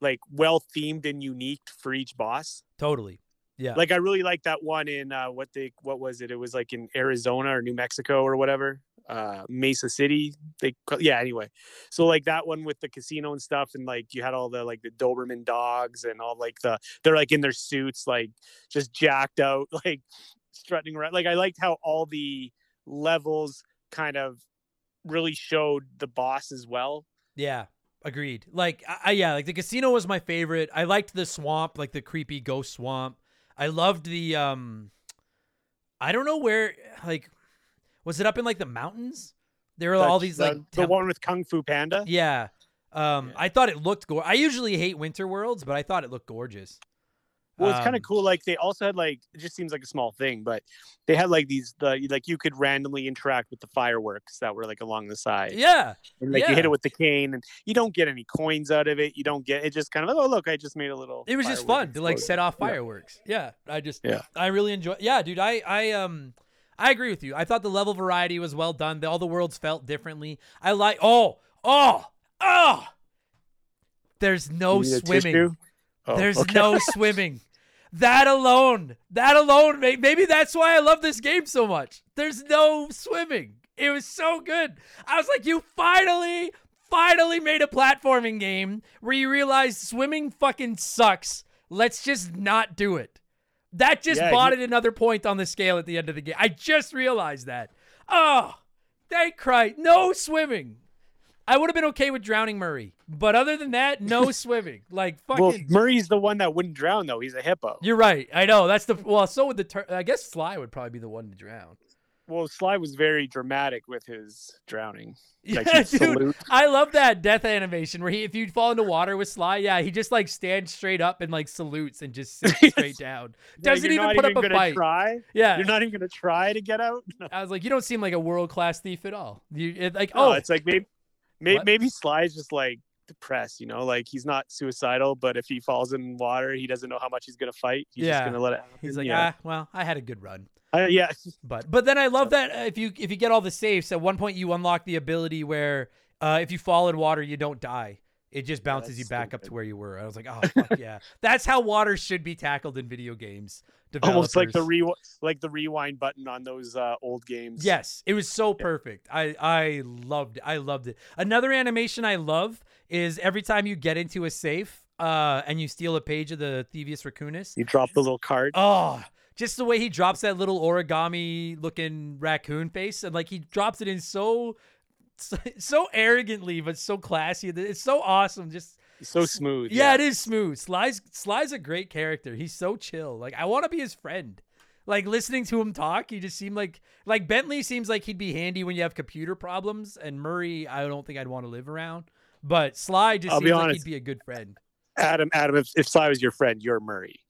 Speaker 4: like well themed and unique for each boss.
Speaker 1: totally, yeah,
Speaker 4: Like I really like that one in uh what they what was it? It was like in Arizona or New Mexico or whatever. Uh Mesa City. They yeah, anyway. So like that one with the casino and stuff and like you had all the like the Doberman dogs and all like the they're like in their suits like just jacked out *laughs* like strutting around. Like I liked how all the levels kind of really showed the boss as well.
Speaker 1: Yeah, agreed. Like, I- yeah, like the casino was my favorite. I liked the swamp, like the creepy ghost swamp. I loved the um, I don't know where, like, was it up in like the mountains? There were all these
Speaker 4: the,
Speaker 1: like
Speaker 4: the one with Kung Fu Panda.
Speaker 1: yeah. Um,
Speaker 4: Yeah.
Speaker 1: I thought it looked gorgeous. I usually hate winter worlds, but I thought it looked gorgeous.
Speaker 4: Well, it's kind
Speaker 1: Um,
Speaker 4: of cool. Like they also had like it just seems like a small thing, but they had like these the like you could randomly interact with the fireworks that were like along the side.
Speaker 1: Yeah,
Speaker 4: and like you hit it with the cane, and you don't get any coins out of it. You don't get it. Just kind of oh look, I just made a little.
Speaker 1: it was just
Speaker 4: firework
Speaker 1: fun to like set off
Speaker 4: Yeah.
Speaker 1: fireworks. Yeah, I just
Speaker 4: Yeah.
Speaker 1: I really enjoy. Yeah, dude, I I um I agree with you. I thought the level variety was well done. The- All the worlds felt differently. I like oh oh oh. There's no
Speaker 4: You need a
Speaker 1: swimming.
Speaker 4: Oh,
Speaker 1: There's
Speaker 4: okay.
Speaker 1: no *laughs* swimming. That alone, that alone, maybe that's why I love this game so much. There's no swimming. It was so good. I was like, you finally, finally made a platforming game where you realize swimming fucking sucks. Let's just not do it. That just
Speaker 4: Yeah,
Speaker 1: bought
Speaker 4: you-
Speaker 1: it another point on the scale at the end of the game. I just realized that. Oh, thank Christ. No swimming. I would have been okay with drowning Murray, but other than that, no *laughs* swimming. Like fucking.
Speaker 4: Well, Murray's the one that wouldn't drown though. He's a hippo.
Speaker 1: You're right. I know. That's the well. So would the. Tur- I guess Sly would probably be the one to drown.
Speaker 4: Well, Sly was very dramatic with his drowning. *laughs* Like
Speaker 1: yeah, dude.
Speaker 4: salute.
Speaker 1: I love that death animation where he, if you fall into water with Sly, yeah, he just like stands straight up and like salutes and just sits *laughs* straight down. Doesn't
Speaker 4: you're
Speaker 1: even put
Speaker 4: even
Speaker 1: up a fight.
Speaker 4: Try.
Speaker 1: Yeah,
Speaker 4: You're not even gonna try to get out. *laughs* No,
Speaker 1: I was like, you don't seem like a world class thief at all. You it, like,
Speaker 4: oh,
Speaker 1: oh,
Speaker 4: it's like maybe, maybe, maybe Sly's just like depressed. You know, like he's not suicidal, but if he falls in water, he doesn't know how much he's gonna fight. He's
Speaker 1: Yeah.
Speaker 4: just gonna let it. Happen.
Speaker 1: he's like,
Speaker 4: yeah.
Speaker 1: ah, well, I had a good run.
Speaker 4: Uh, yeah.
Speaker 1: But but then I love that uh, if you if you get all the safes at one point you unlock the ability where uh, if you fall in water you don't die. It just bounces
Speaker 4: that's
Speaker 1: you back up to where you were. I was like, oh *laughs* fuck yeah, that's how water should be tackled in video games.
Speaker 4: Almost like the
Speaker 1: developers.
Speaker 4: re like the rewind button on those uh, old games.
Speaker 1: Yes, it was so perfect. I I loved it. I loved it. Another animation I love is every time you get into a safe uh, and you steal a page of the Thievius Raccoonus.
Speaker 4: You drop the little card.
Speaker 1: Oh, just the way he drops that little origami looking raccoon face and like he drops it in so so, arrogantly but so classy. It's so awesome. Just
Speaker 4: so smooth.
Speaker 1: yeah, it is smooth. Sly's Sly's a great character. He's so chill. Like I want to be his friend. Like listening to him talk, he just seemed like like Bentley seems like he'd be handy when you have computer problems, and Murray, I don't think I'd want to live around. But Sly just
Speaker 4: I'll
Speaker 1: seems
Speaker 4: be
Speaker 1: like
Speaker 4: honest.
Speaker 1: he'd be a good friend.
Speaker 4: Adam, Adam, if, if Sly was your friend, you're Murray.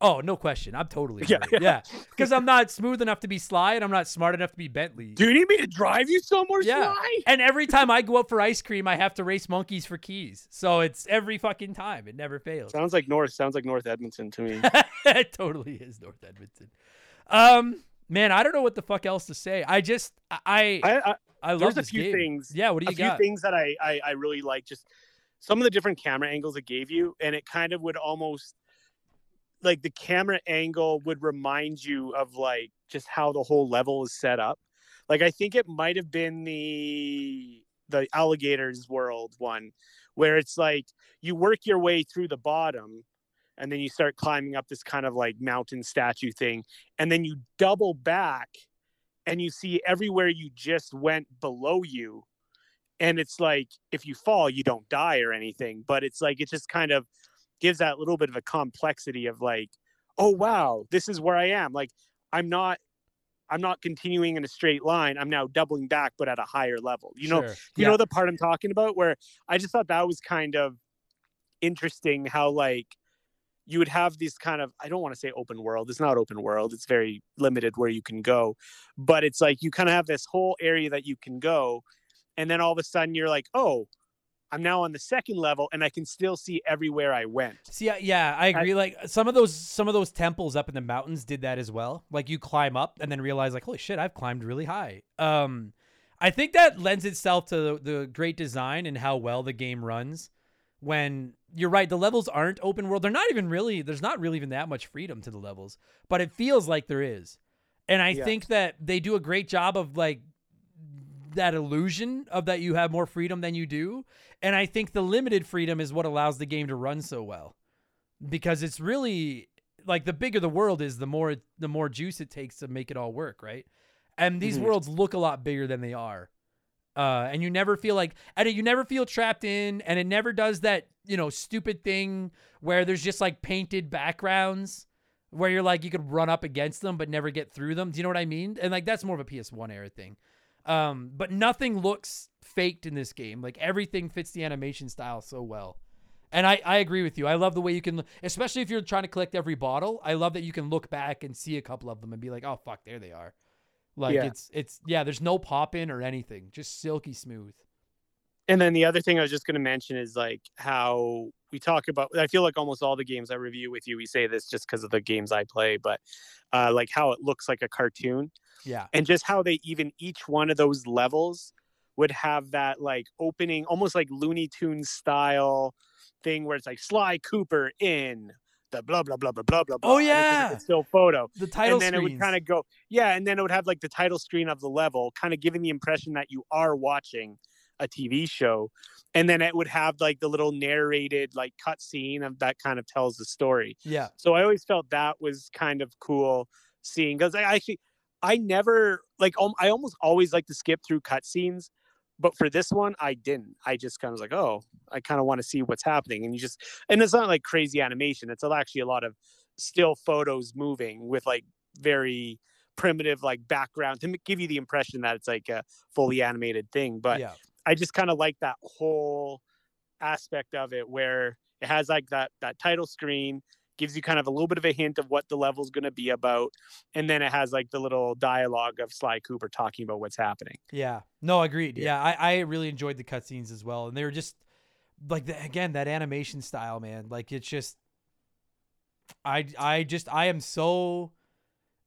Speaker 1: Oh, no question. I'm totally
Speaker 4: Yeah,
Speaker 1: yeah. Because I'm not smooth enough to be Sly, and I'm not smart enough to be Bentley.
Speaker 4: Do you need me to drive you somewhere,
Speaker 1: Yeah.
Speaker 4: Sly?
Speaker 1: And every time I go out for ice cream, I have to race monkeys for keys. So it's every fucking time. It never fails.
Speaker 4: Sounds like North. Sounds like North Edmonton to me. *laughs*
Speaker 1: it totally is North Edmonton. Um, man, I don't know what the fuck else to say. I just I I,
Speaker 4: I, I,
Speaker 1: love
Speaker 4: there's a few
Speaker 1: game.
Speaker 4: things.
Speaker 1: Yeah, what do you
Speaker 4: a
Speaker 1: you
Speaker 4: few
Speaker 1: got?
Speaker 4: things that I, I I really like. Just some of the different camera angles it gave you, and it kind of would almost like the camera angle would remind you of like just how the whole level is set up. Like I think it might have been the the alligators world one where it's like you work your way through the bottom and then you start climbing up this kind of like mountain statue thing and then you double back and you see everywhere you just went below you and it's like if you fall you don't die or anything but it's like it just kind of gives that little bit of a complexity of like oh wow this is where i am like i'm not i'm not continuing in a straight line i'm now doubling back but at a higher level you know
Speaker 1: Sure.
Speaker 4: you
Speaker 1: Yeah.
Speaker 4: know the part i'm talking about where i just thought that was kind of interesting how like you would have these kind of i don't want to say open world it's not open world it's very limited where you can go but it's like you kind of have this whole area that you can go and then all of a sudden you're like oh i'm now on the second level and i can still see everywhere i went
Speaker 1: See, I- yeah, I agree. like some of those some of those temples up in the mountains did that as well. Like you climb up and then realize like, holy shit, I've climbed really high. Um, I think that lends itself to the, the great design and how well the game runs. When you're right, the levels aren't open world. They're not even really. There's not really even that much freedom to the levels, but it feels like there is. And I
Speaker 4: Yeah.
Speaker 1: think that they do a great job of like that illusion of that you have more freedom than you do. And I think the limited freedom is what allows the game to run so well. Because it's really like the bigger the world is, the more the more juice it takes to make it all work, right? And these
Speaker 4: Mhm.
Speaker 1: worlds look a lot bigger than they are. Uh, and you never feel like and you never feel trapped in and it never does that, you know, stupid thing where there's just like painted backgrounds where you're like you could run up against them but never get through them. Do you know what I mean? And like that's more of a PS1 era thing. Um, but nothing looks faked in this game. Like everything fits the animation style so well. And I, I agree with you. I love the way you can, especially if you're trying to collect every bottle. I love that you can look back and see a couple of them and be like, oh fuck, there they are. Like
Speaker 4: Yeah.
Speaker 1: it's it's yeah, there's no pop in or anything, just silky smooth.
Speaker 4: and then the other thing i was just going to mention is like how we talk about i feel like almost all the games i review with you we say this just because of the games i play but uh, like how it looks like a cartoon
Speaker 1: Yeah,
Speaker 4: and just how they even each one of those levels would have that like opening almost like looney tunes style thing where it's like sly cooper in the blah blah blah blah blah blah
Speaker 1: Oh,
Speaker 4: blah, and it's like,
Speaker 1: yeah.
Speaker 4: a still photo.
Speaker 1: The title
Speaker 4: and then it would kind of go yeah and then it would have like the title screen of the level kind of giving the impression that you are watching a tv show and then it would have like the little narrated like cut scene of that kind of tells the story
Speaker 1: yeah,
Speaker 4: so I always felt that was kind of cool seeing because I actually I never like um, I almost always like to skip through cutscenes, but for this one I didn't. I just kind of was like, oh, I kind of want to see what's happening, and you just and it's not like crazy animation. It's actually a lot of still photos moving with like very primitive like background to give you the impression that it's like a fully animated thing. But
Speaker 1: yeah,
Speaker 4: I just kind of like that whole aspect of it where it has like that that title screen gives you kind of a little bit of a hint of what the level's going to be about and then it has like the little dialogue of Sly Cooper talking about what's happening.
Speaker 1: yeah. No, agreed.
Speaker 4: Yeah.
Speaker 1: Yeah, I, I really enjoyed the cutscenes as well, and they were just like the, again that animation style, man. Like it's just, I I just I am so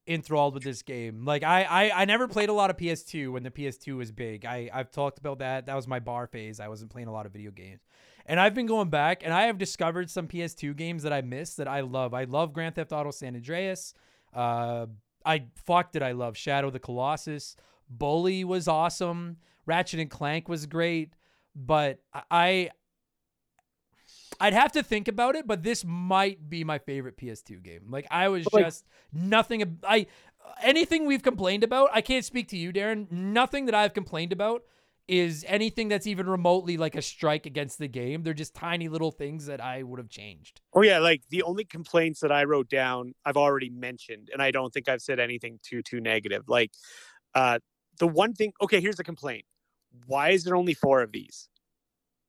Speaker 1: enthralled with this game. Like I, I I never played a lot of PS2 when the PS2 was big. I I've talked about that. That was my bar phase. I wasn't playing a lot of video games. And I've been going back and I have discovered some PS2 games that I missed that I love. I love Grand Theft Auto San Andreas. Uh I fuck did I love Shadow the Colossus. Bully was awesome. Ratchet and Clank was great, but I I'd have to think about it, but this might be my favorite PS2 game. Like I was
Speaker 4: Like-
Speaker 1: just nothing. I anything we've complained about. I can't speak to you, Darren. Nothing that I've complained about is anything that's even remotely like a strike against the game. They're just tiny little things that I would have changed.
Speaker 4: Oh yeah, like the only complaints that I wrote down I've already mentioned and I don't think I've said anything too too negative. Like uh the one thing okay, here's the complaint. Why is there only 4 of these?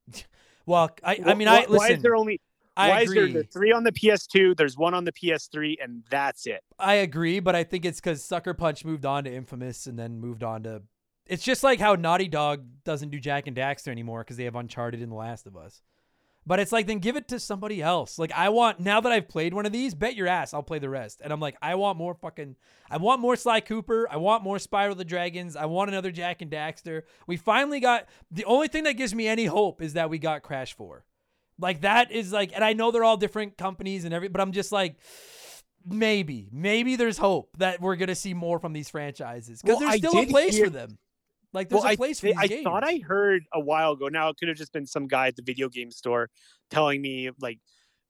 Speaker 4: *laughs*
Speaker 1: Well, I, I mean, I
Speaker 4: why is there only
Speaker 1: I
Speaker 4: why is
Speaker 1: agree.
Speaker 4: there the 3 on the PS2, there's one on the PS3 and that's it?
Speaker 1: I agree, but I think it's because Sucker Punch moved on to Infamous and then moved on to. It's just like how Naughty Dog doesn't do Jak and Daxter anymore because they have Uncharted and The Last of Us. But it's like, then give it to somebody else. Like, I want, now that I've played one of these, bet your ass I'll play the rest. And I'm like, I want more fucking, I want more Sly Cooper. I want more Spyro the Dragons. I want another Jak and Daxter. We finally got, the only thing that gives me any hope is that we got Crash 4. Like, that is like, and I know they're all different companies and every, but I'm just like, maybe, maybe there's hope that we're gonna see more from these franchises because
Speaker 4: Well,
Speaker 1: there's still a place
Speaker 4: hear-
Speaker 1: for them. Like there's
Speaker 4: well,
Speaker 1: a place for
Speaker 4: thi-
Speaker 1: these
Speaker 4: I
Speaker 1: games.
Speaker 4: thought I heard a while ago. Now it could have just been some guy at the video game store telling me like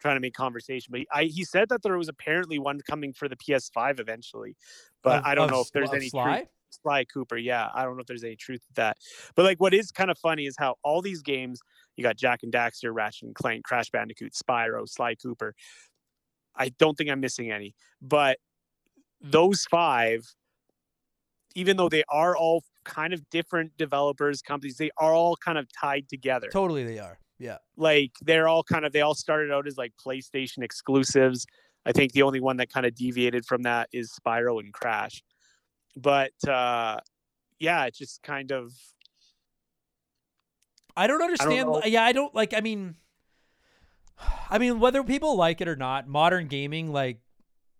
Speaker 4: trying to make conversation. But he, I, he said that there was apparently one coming for the PS5 eventually. But
Speaker 1: Of-
Speaker 4: I don't
Speaker 1: of
Speaker 4: know if there's any
Speaker 1: Sly.
Speaker 4: truth. Sly Cooper. Yeah, I don't know if there's any truth to that. But like, what is kind of funny is how all these games you got Jak and Daxter, Ratchet and Clank, Crash Bandicoot, Spyro, Sly Cooper. I don't think I'm missing any, but hmm. those five, even though they are all kind of different developers, companies, they are all kind of tied together.
Speaker 1: Totally, they are. Yeah.
Speaker 4: Like they're all kind of they all started out as like PlayStation exclusives. I think the only one that kind of deviated from that is Spyro and Crash. But uh yeah, it just kind of
Speaker 1: I don't understand.
Speaker 4: know.
Speaker 1: yeah, I don't like. I mean, I mean, whether people like it or not, modern gaming, like,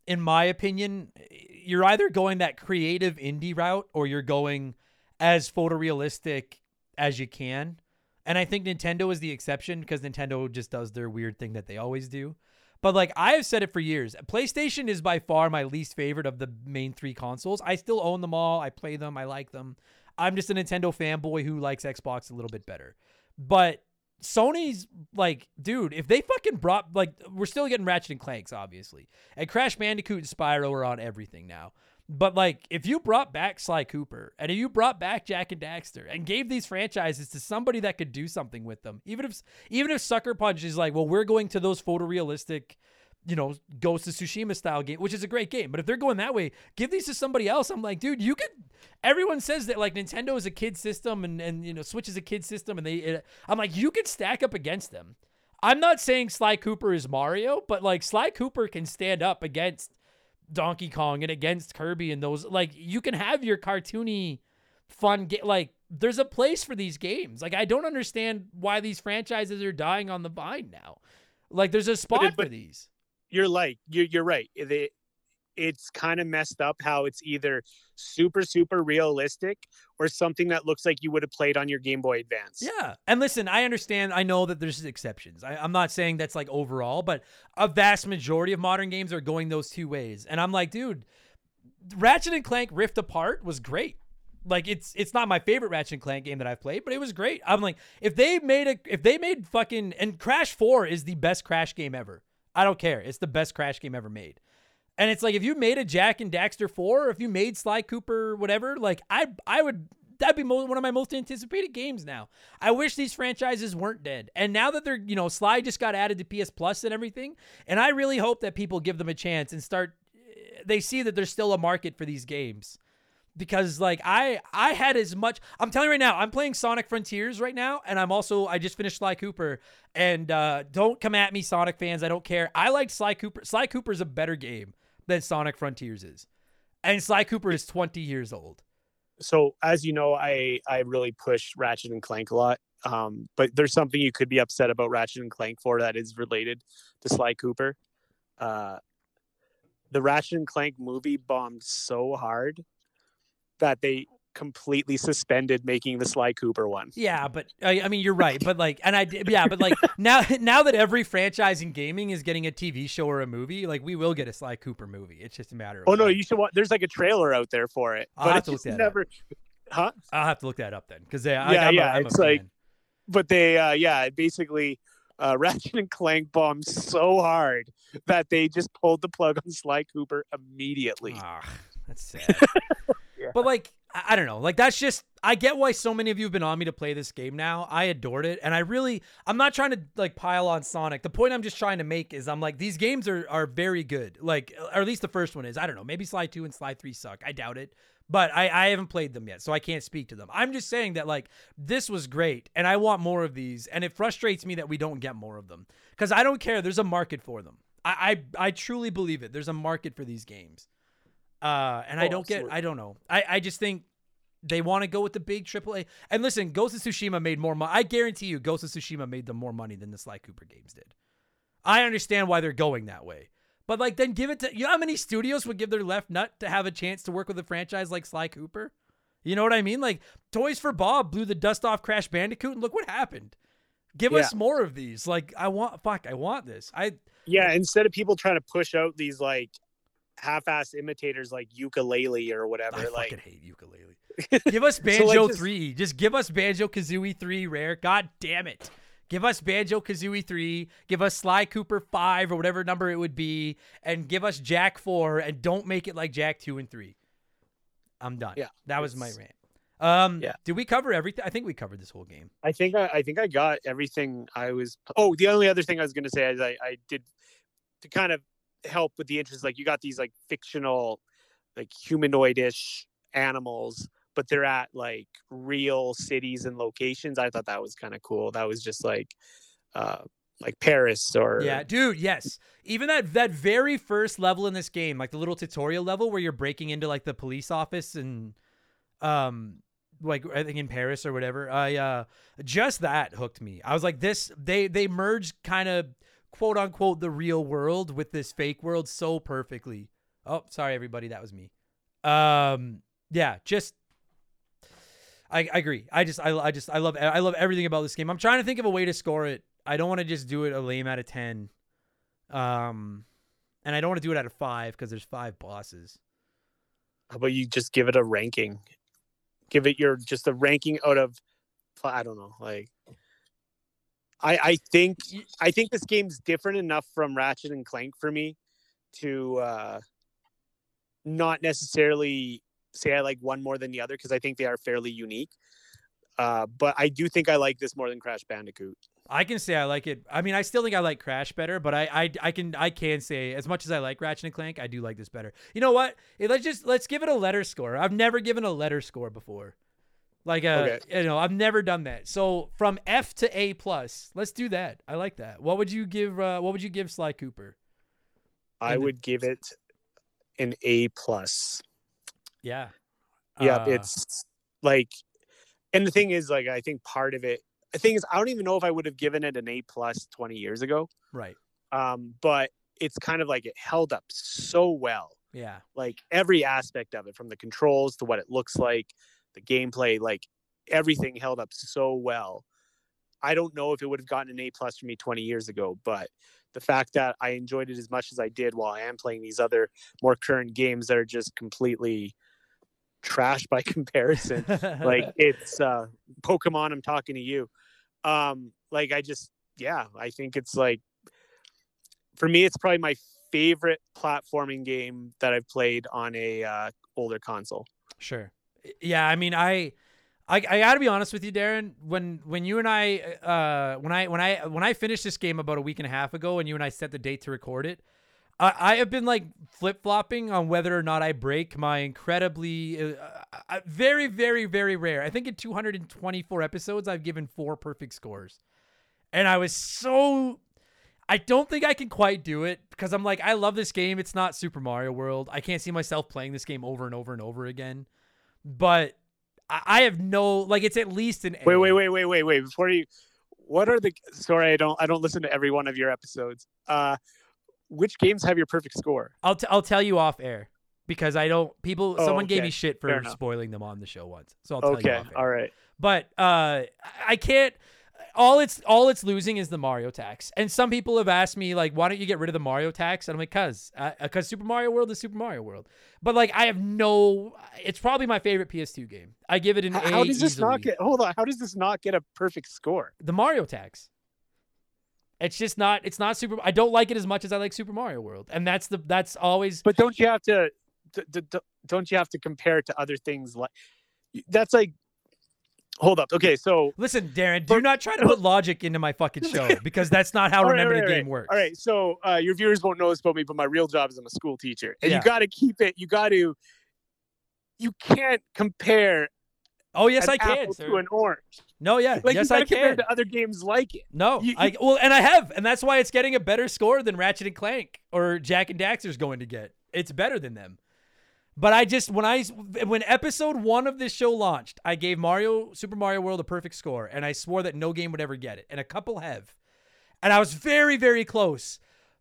Speaker 1: in my opinion, you're either going that creative indie route or you're going as photorealistic as you can. And I think Nintendo is the exception because Nintendo just does their weird thing that they always do. But like I have said it for years, PlayStation is by far my least favorite of the main three consoles. I still own them all. I play them. I like them. I'm just a Nintendo fanboy who likes Xbox a little bit better. But Sony's like, dude, if they fucking brought like we're still getting Ratchet and Clanks, obviously. And Crash Bandicoot and Spyro are on everything now. But like if you brought back Sly Cooper and if you brought back Jak and Daxter and gave these franchises to somebody that could do something with them, even if even if Sucker Punch is like, well, we're going to those photorealistic you know, Ghost of Tsushima style game, which is a great game. But if they're going that way, give these to somebody else. I'm like, dude, you could. Everyone says that like Nintendo is a kid system and and you know Switch is a kid system, and they. It, I'm like, you could stack up against them. I'm not saying Sly Cooper is Mario, but like Sly Cooper can stand up against Donkey Kong and against Kirby and those. Like you can have your cartoony, fun game. Like there's a place for these games. Like I don't understand why these franchises are dying on the vine now. Like there's a spot
Speaker 4: it-
Speaker 1: for these.
Speaker 4: you're like you're you're right. They, it's kind of messed up how it's either super super realistic or something that looks like you would have played on your Game Boy Advance.
Speaker 1: Yeah. And listen, I understand. I know that there's exceptions. I, I'm not saying that's like overall, but a vast majority of modern games are going those two ways. And I'm like, dude, Ratchet and Clank Rift Apart was great. Like it's it's not my favorite Ratchet and Clank game that I've played, but it was great. I'm like, if they made a if they made fucking and Crash 4 is the best Crash game ever. I don't care. It's the best Crash game ever made. And it's like if you made a Jak and Daxter 4, or if you made Sly Cooper whatever, like I I would that'd be one of my most anticipated games now. I wish these franchises weren't dead. And now that they're, you know, Sly just got added to PS Plus and everything, and I really hope that people give them a chance and start they see that there's still a market for these games. Because like I I had as much I'm telling you right now, I'm playing Sonic Frontiers right now, and I'm also I just finished Sly Cooper. And uh don't come at me, Sonic fans. I don't care. I like Sly Cooper. Sly Cooper's a better game than Sonic Frontiers is. And Sly Cooper is 20 years old.
Speaker 4: So as you know, I I really push Ratchet and Clank a lot. Um, but there's something you could be upset about Ratchet and Clank for that is related to Sly Cooper. Uh, the Ratchet and Clank movie bombed so hard that they completely suspended making the Sly Cooper one.
Speaker 1: Yeah, but I, I mean you're right, but like, and I did- yeah, but like *laughs* now now that every franchise in gaming is getting a TV show or a movie, like we will get a Sly Cooper movie. It's just a matter of.
Speaker 4: Oh no, you should watch. There's like a trailer out there for it,
Speaker 1: I'll
Speaker 4: but
Speaker 1: have to look that up.
Speaker 4: never. Huh?
Speaker 1: I'll have to look that up then, because yeah,
Speaker 4: Yeah,
Speaker 1: I'm
Speaker 4: yeah,
Speaker 1: A, I'm
Speaker 4: it's like-. But they, uh, yeah, basically, uh, *laughs* Ratchet and Clank bombed so hard that they just pulled the plug on Sly Cooper immediately.
Speaker 1: Ah, that's sad. *laughs* But like, I, I don't know. Like that's just I get why so many of you have been on me to play this game now. I adored it, and I really I'm not trying to like pile on Sonic. The point I'm just trying to make is I'm like these games are are very good. Like, or at least the first one is. I don't know. Maybe Sly Two and Sly Three suck. I doubt it. But I, I haven't played them yet, so I can't speak to them. I'm just saying that like this was great, and I want more of these. And it frustrates me that we don't get more of them because I don't care. There's a market for them. I, I I truly believe it. There's a market for these games. Uh, and I
Speaker 4: Oh,
Speaker 1: don't get. I don't know. I I just think they want to go with the big AAA. And listen, Ghost of Tsushima made more money. I guarantee you, Ghost of Tsushima made them more money than the Sly Cooper games did. I understand why they're going that way. But like, then give it to you know how many studios would give their left nut to have a chance to work with a franchise like Sly Cooper? You know what I mean? Like, Toys for Bob blew the dust off Crash Bandicoot, and look what happened. Give us more of these. Like, I want. Fuck, I want this. I
Speaker 4: Yeah, instead of people trying to push out these like half-ass imitators like Yooka-Laylee or whatever, Like
Speaker 1: I
Speaker 4: like
Speaker 1: fucking hate Yooka-Laylee. *laughs* give us Banjo
Speaker 4: just-
Speaker 1: 3. Just give us Banjo Kazooie 3 rare. God damn it. Give us Banjo Kazooie 3. Give us Sly Cooper 5 or whatever number it would be. And give us Jak 4. And don't make it like Jak 2 and 3. I'm done.
Speaker 4: Yeah,
Speaker 1: that was my rant. Um,
Speaker 4: Yeah.
Speaker 1: Did we cover everything? I think we covered this whole game.
Speaker 4: I think I, I think I got everything I was. Oh, the only other thing I was going to say is I, I did to kind of help with the interest. Like you got these like fictional, like humanoidish animals, but they're at like real cities and locations. I thought that was kind of cool. That was just like, uh, like Paris or
Speaker 1: Yeah, dude. Yes. Even that that very first level in this game, like the little tutorial level where you're breaking into like the police office and, um, like I think in Paris or whatever. I uh just that hooked me. I was like, this. They they merged kind of quote unquote the real world with this fake world so perfectly. Oh, sorry everybody, that was me. Um, yeah, just. I, I agree. I just I, I just I love I love everything about this game. I'm trying to think of a way to score it. I don't want to just do it a lame out of ten. Um, and I don't want to do it out of five because there's five bosses.
Speaker 4: How about you just give it a ranking? Give it your just a ranking out of I don't know, like I I think
Speaker 1: Y-
Speaker 4: I think this game's different enough from Ratchet and Clank for me to uh not necessarily say I like one more than the other because I think they are fairly unique. Uh, but I do think I like this more than Crash Bandicoot.
Speaker 1: I can say I like it. I mean, I still think I like Crash better, but I, I, I can, I can say as much as I like Ratchet and Clank, I do like this better. You know what? Let's just let's give it a letter score. I've never given a letter score before. Like, uh, you know, I've never done that. So from F to A plus, let's do that. I like that. What would you give? Uh, what would you give Sly Cooper?
Speaker 4: I
Speaker 1: And the-
Speaker 4: would give it an A plus.
Speaker 1: Yeah.
Speaker 4: yeah
Speaker 1: Uh,
Speaker 4: it's like and the thing is like i think part of it the thing is i don't even know if i would have given it an a plus 20 years ago
Speaker 1: right.
Speaker 4: um but it's kind of like it held up so well
Speaker 1: Yeah.
Speaker 4: like every aspect of it from the controls to what it looks like the gameplay like everything held up so well. I don't know if it would have gotten an a plus for me 20 years ago but the fact that i enjoyed it as much as i did while i am playing these other more current games that are just completely trash by *laughs* comparison like *laughs* it's uh pokemon i'm talking to you. Um like i just yeah i think it's like for me it's probably my favorite platforming game that i've played on a uh older console.
Speaker 1: Sure. Yeah, I mean, I, I, I got to be honest with you, Darren. When when you and I, uh, when I when I when I finished this game about a week and a half ago, and you and I set the date to record it, I, I have been like flip flopping on whether or not I break my incredibly, uh, uh, very very very rare. I think in 224 episodes, I've given four perfect scores, and I was so. I don't think I can quite do it because I'm like, I love this game. It's not Super Mario World. I can't see myself playing this game over and over and over again. But I, have no like. It's at least an
Speaker 4: wait
Speaker 1: A.
Speaker 4: wait wait wait wait wait before you what are the sorry i don't i don't listen to every one of your episodes uh which games have your perfect score
Speaker 1: I'll t- I'll tell you off air because I don't. People.
Speaker 4: Oh,
Speaker 1: someone gave me shit for spoiling them on the show once. So I'll tell you
Speaker 4: okay
Speaker 1: off air.
Speaker 4: all right
Speaker 1: But uh, I can't. All it's all it's losing is the Mario tax. And some people have asked me like, why don't you get rid of the Mario tax? And I'm like, cause uh, cause Super Mario World is Super Mario World. But like, I have no. It's probably my favorite PS2 game. I give it an
Speaker 4: how,
Speaker 1: A.
Speaker 4: how does this
Speaker 1: easily.
Speaker 4: not get hold on how does this not get a perfect score
Speaker 1: the Mario tax? It's just not. It's not super. I don't like it as much as I like Super Mario World, and that's the. That's always.
Speaker 4: but don't you have to d- d- d- don't you have to compare it to other things like that's like hold up okay so
Speaker 1: Listen, Darren, do
Speaker 4: But-
Speaker 1: not try to put *laughs* logic into my fucking show because that's not how
Speaker 4: right,
Speaker 1: Remember
Speaker 4: right,
Speaker 1: the
Speaker 4: all
Speaker 1: Game
Speaker 4: right.
Speaker 1: works.
Speaker 4: all right so uh, your viewers won't know this about me but my real job is i'm a school teacher and
Speaker 1: Yeah.
Speaker 4: you got to keep it you got to you can't compare
Speaker 1: Oh yes, I can. sir.
Speaker 4: to an orange
Speaker 1: No, yeah,
Speaker 4: like
Speaker 1: yes, I can.
Speaker 4: to other games like it
Speaker 1: No,
Speaker 4: You-
Speaker 1: I well, and I have, and that's why it's getting a better score than Ratchet and Clank or Jak and Daxter's going to get. It's better than them. But I just when I when episode one of this show launched, I gave Mario Super Mario World a perfect score, and I swore that no game would ever get it, and a couple have, and I was very very close.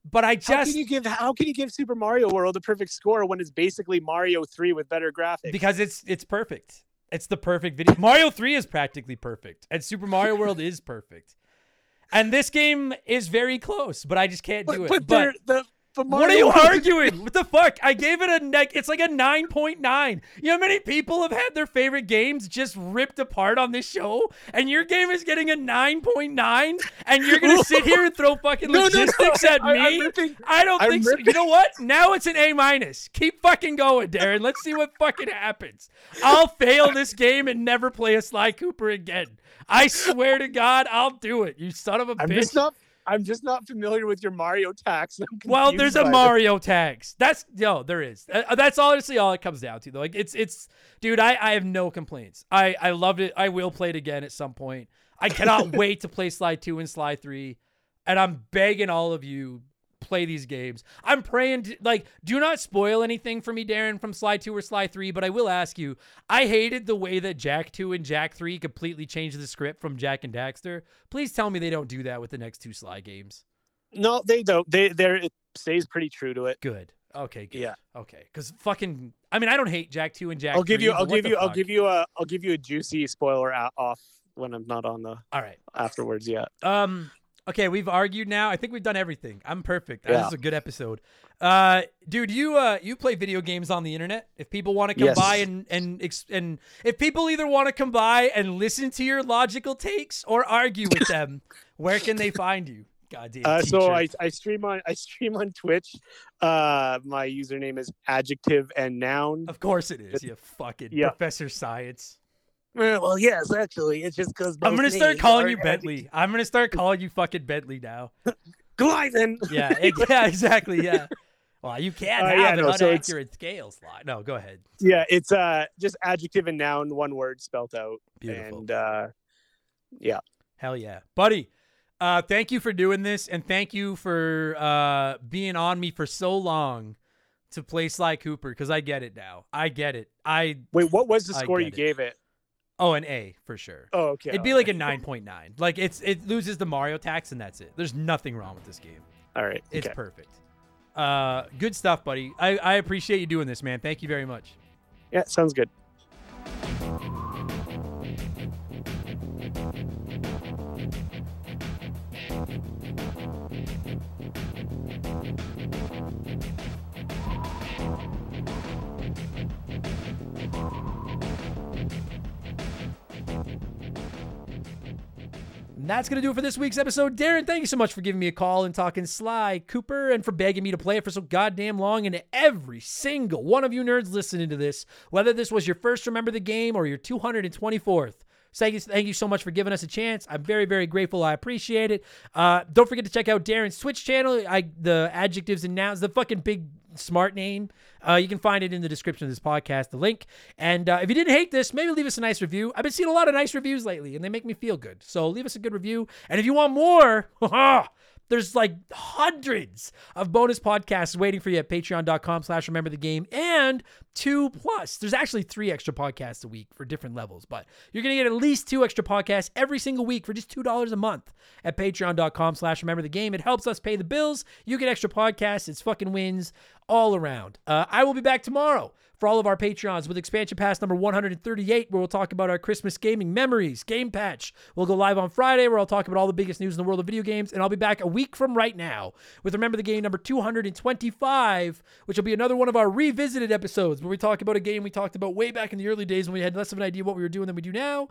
Speaker 1: But I
Speaker 4: how
Speaker 1: just
Speaker 4: can you give how can you give super mario world a perfect score when it's basically mario 3 with better graphics
Speaker 1: because it's it's perfect. It's the perfect video. Mario 3 is practically perfect, and Super Mario *laughs* World is perfect. And this game is very close, but I just can't do
Speaker 4: but,
Speaker 1: it.
Speaker 4: but,
Speaker 1: But
Speaker 4: the But
Speaker 1: What are you arguing? *laughs* What the fuck? I gave it a neck. It's like a 9.9. You know how many people have had their favorite games just ripped apart on this show? And your game is getting a 9.9? And you're going to sit here and throw fucking *laughs*
Speaker 4: No, no, no,
Speaker 1: logistics at
Speaker 4: I-
Speaker 1: me?
Speaker 4: Ripping-
Speaker 1: I don't
Speaker 4: I'm
Speaker 1: think so. You know what? Now it's an A minus. Keep fucking going, Darren. Let's see what fucking happens. I'll fail this game and never play a Sly Cooper again. I swear to God, I'll do it. You son of a
Speaker 4: I'm
Speaker 1: bitch.
Speaker 4: just not. I'm just not familiar with your Mario tax. *laughs*
Speaker 1: Well, there's a. Mario tags. That's yo, there is. Uh, that's honestly all it comes down to. Though, like it's it's, dude. I I have no complaints. I I loved it. I will play it again at some point. I cannot *laughs* wait to play Sly Two and Sly Three, and I'm begging all of you play these games. I'm praying to, like do not spoil anything for me, Darren, from Sly Two or Sly Three. But I will ask you. I hated the way that Jak Two and Jak Three completely changed the script from Jak and Daxter. Please tell me they don't do that with the next two Sly games.
Speaker 4: No, they don't. They they're it stays pretty true to it.
Speaker 1: Good. Okay. Good.
Speaker 4: Yeah.
Speaker 1: Okay. Because fucking, I mean, I don't hate Jak two and Jak.
Speaker 4: I'll give
Speaker 1: 3,
Speaker 4: you. I'll give you. I'll give you a. I'll give you a juicy spoiler out, off when I'm not on the
Speaker 1: All right.
Speaker 4: afterwards yet.
Speaker 1: Um. Okay, we've argued now. I think we've done everything. I'm perfect. This is a good episode. Uh, dude, you uh, you play video games on the internet. If people want to come
Speaker 4: Yes.
Speaker 1: by and and and if people either want to come by and listen to your logical takes or argue with *laughs* them, where can they find you? Goddamn.
Speaker 4: Uh, so. I, I stream on I stream on Twitch. Uh, my username is adjective and noun.
Speaker 1: Of course it is. You fucking
Speaker 4: Yeah.
Speaker 1: Professor Science.
Speaker 4: Well, yes, actually, it's just because
Speaker 1: I'm gonna start calling you Bentley. I'm gonna start calling you fucking Bentley now. *laughs*
Speaker 4: Glyven.
Speaker 1: Yeah, ex- *laughs* yeah, exactly. Yeah. Well, you can't
Speaker 4: Uh,
Speaker 1: have
Speaker 4: yeah,
Speaker 1: an
Speaker 4: no, so
Speaker 1: inaccurate scale slide. No, go ahead.
Speaker 4: Yeah, it's uh just adjective and noun, one word spelt out.
Speaker 1: Beautiful.
Speaker 4: And uh, yeah,
Speaker 1: Hell yeah, buddy. Uh, thank you for doing this, and thank you for uh being on me for so long to play Sly Cooper because I get it now. I get it. I
Speaker 4: wait, what was the score you
Speaker 1: it.
Speaker 4: gave it?
Speaker 1: Oh an A for sure.
Speaker 4: Oh, okay.
Speaker 1: It'd be like a nine point nine. Like it's it loses the Mario tax and that's it. There's nothing wrong with this game.
Speaker 4: All right.
Speaker 1: It's
Speaker 4: okay.
Speaker 1: perfect. Uh, good stuff, buddy. I I appreciate you doing this, man. Thank you very much.
Speaker 4: Yeah, sounds good.
Speaker 1: That's going to do it for this week's episode. Darren, thank you so much for giving me a call and talking Sly Cooper and for begging me to play it for so goddamn long. And every single one of you nerds listening to this, whether this was your first Remember the Game or your 224th, Thank you, thank you so much for giving us a chance. I'm very, very grateful. I appreciate it. Uh, don't forget to check out Darren's Twitch channel. I the adjectives and nouns, the fucking big smart name. Uh, you can find it in the description of this podcast, the link. And uh, if you didn't hate this, maybe leave us a nice review. I've been seeing a lot of nice reviews lately, and they make me feel good. So leave us a good review. And if you want more, *laughs* there's like hundreds of bonus podcasts waiting for you at patreon.com slash remember the game and two plus. There's actually three extra podcasts a week for different levels but you're gonna get at least two extra podcasts every single week for just two dollars a month at patreon.com slash remember the game. It helps us pay the bills. You get extra podcasts. It's fucking wins all around. Uh, i will be back tomorrow for all of our Patreons with expansion pass number 138, where we'll talk about our Christmas gaming memories, Game Patch. We'll go live on Friday, where I'll talk about all the biggest news in the world of video games, and I'll be back a week from right now with Remember the Game number 225, which will be another one of our revisited episodes where we talk about a game we talked about way back in the early days when we had less of an idea what we were doing than we do now.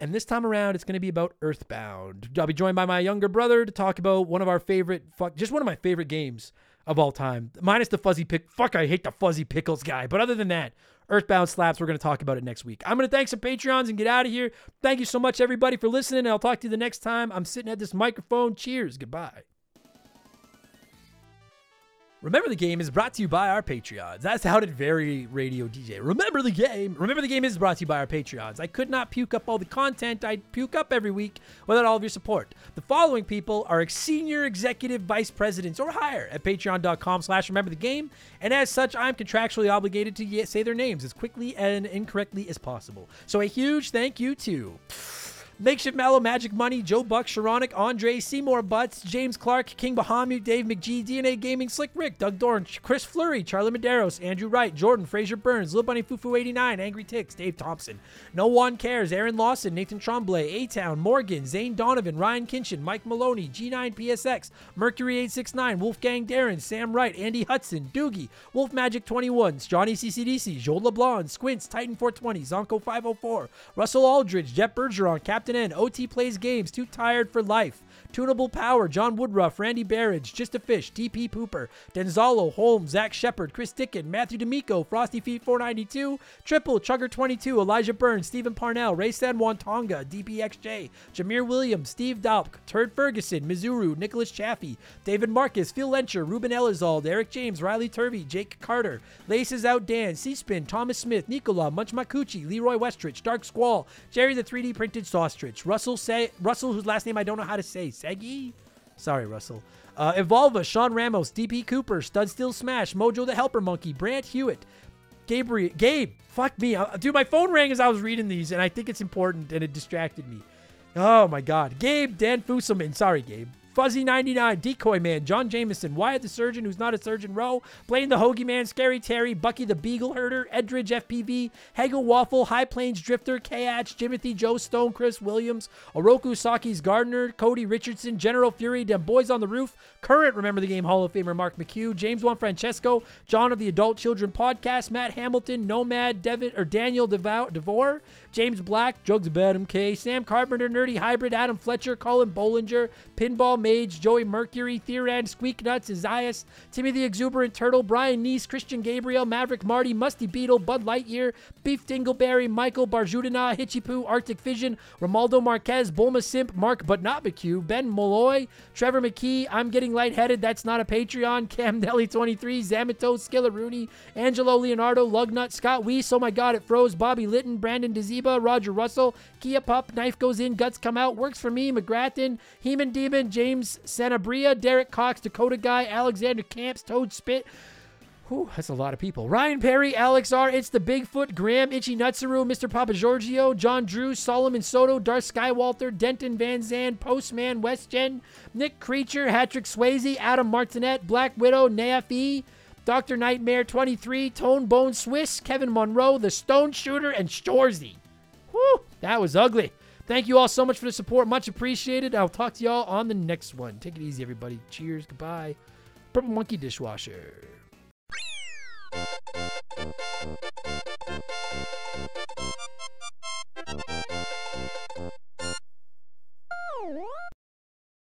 Speaker 1: And this time around, it's going to be about Earthbound. I'll be joined by my younger brother to talk about one of our favorite, just one of my favorite games of all time, minus the fuzzy pick. Fuck, I hate the fuzzy pickles guy. But other than that, Earthbound slaps. We're going to talk about it next week. I'm going to thank some Patreons and get out of here. Thank you so much, everybody, for listening. And I'll talk to you the next time I'm sitting at this microphone. Cheers. Goodbye. Remember the Game is brought to you by our Patreons. That's how did very radio DJ. Remember the Game. Remember the Game is brought to you by our Patreons. I could not puke up all the content I'd puke up every week without all of your support. The following people are senior executive vice presidents or higher at patreon.com slash remember the game. And as such, I'm contractually obligated to say their names as quickly and incorrectly as possible. So a huge thank you to Makeshift Mallow, Magic Money, Joe Buck, Sharonic, Andre, Seymour Butts, James Clark, King Bahamut, Dave McGee, DNA Gaming, Slick Rick, Doug Dorn, Chris Fleury, Charlie Medeiros, Andrew Wright, Jordan, Fraser Burns, Lil Bunny Fufu 89, Angry Ticks, Dave Thompson, No One Cares, Aaron Lawson, Nathan Tremblay, A Town, Morgan, Zane Donovan, Ryan Kinchin, Mike Maloney, G9 PSX, Mercury 869, Wolfgang Darren, Sam Wright, Andy Hudson, Doogie, Wolf Magic 21, Johnny CCDC, Joel LeBlanc, Squints, Titan 420, Zonko 504, Russell Aldridge, Jeff Bergeron, Captain N, OT Plays Games, Too Tired for Life, Tunable Power, John Woodruff, Randy Barrage, Just a Fish, TP Pooper, Denzalo, Holmes, Zach Shepard, Chris Dickin, Matthew D'Amico, Frosty Feet 492, Triple, Chugger 22, Elijah Burns, Stephen Parnell, Ray San Juan Tonga, DPXJ, Jameer Williams, Steve Dalp, Turd Ferguson, Mizuru, Nicholas Chaffee, David Marcus, Phil Lencher, Ruben Elizald, Eric James, Riley Turvey, Jake Carter, Laces Out Dan, C-Spin, Thomas Smith, Nicola, Munch Makuchi, Leroy Westrich, Dark Squall, Jerry the 3D Printed Saustrich, Russell Say, Russell, whose last name I don't know how to say, Segi? Sorry, Russell. Uh, Evolva, Sean Ramos, DP Cooper, Stud Steel Smash, Mojo the Helper Monkey, Brant Hewitt, Gabriel, Gabe, fuck me. Uh, dude, my phone rang as I was reading these, and I think it's important, and it distracted me. Oh my God. Gabe, Dan Fusselman, sorry, Gabe. Fuzzy99, Decoy Man, John Jameson, Wyatt the Surgeon, who's not a surgeon, Rowe, Blaine the Hoagie Man, Scary Terry, Bucky the Beagle Herder, Edridge FPV, Hegel Waffle, High Plains Drifter, Kach, Jimothy Joe Stone, Chris Williams, Oroku Saki's Gardner, Cody Richardson, General Fury, Dem Boys on the Roof, current Remember the Game Hall of Famer Mark McHugh, James Juan Francesco, John of the Adult Children Podcast, Matt Hamilton, Nomad, Devin, or Daniel DeVore, James Black, Jugs Bad MK, Sam Carpenter, Nerdy Hybrid, Adam Fletcher, Colin Bollinger, Pinball Mage, Joey Mercury, Theoran, Squeak Nuts, Isaias, Timmy the Exuberant Turtle, Brian Neese, Christian Gabriel, Maverick Marty, Musty Beetle, Bud Lightyear, Beef Dingleberry, Michael Barjudina, Hitchy Poo, Arctic Vision, Romaldo Marquez, Bulma Simp, Mark But Not McHugh, Ben Molloy, Trevor McKee, I'm Getting Lightheaded, That's Not a Patreon, *laughs* Cam Nelly 23, Zamato, Skilla Rooney, Angelo Leonardo, Lugnut, Scott Weiss, Oh My God, It Froze, Bobby Litton, Brandon Roger Russell, Kia Pup, Knife Goes In, Guts Come Out, Works For Me, McGrathen, Heman Demon, James Sanabria, Derek Cox, Dakota Guy, Alexander Camps, Toad Spit, Whew, that's a lot of people. Ryan Perry, Alex R, It's the Bigfoot, Graham, Itchy Nutsaru, Mr. Papa Giorgio, John Drew, Solomon Soto, Darth Skywalter, Denton Van Zandt, Postman, WestGen, Nick Creature, Hatrick Swayze, Adam Martinet, Black Widow, Nafi, Dr. Nightmare 23, Tone Bone Swiss, Kevin Monroe, The Stone Shooter, and Shorzy. That was ugly. Thank you all so much for the support. Much appreciated. I'll talk to y'all on the next one. Take it easy, everybody. Cheers. Goodbye. Purple Monkey Dishwasher.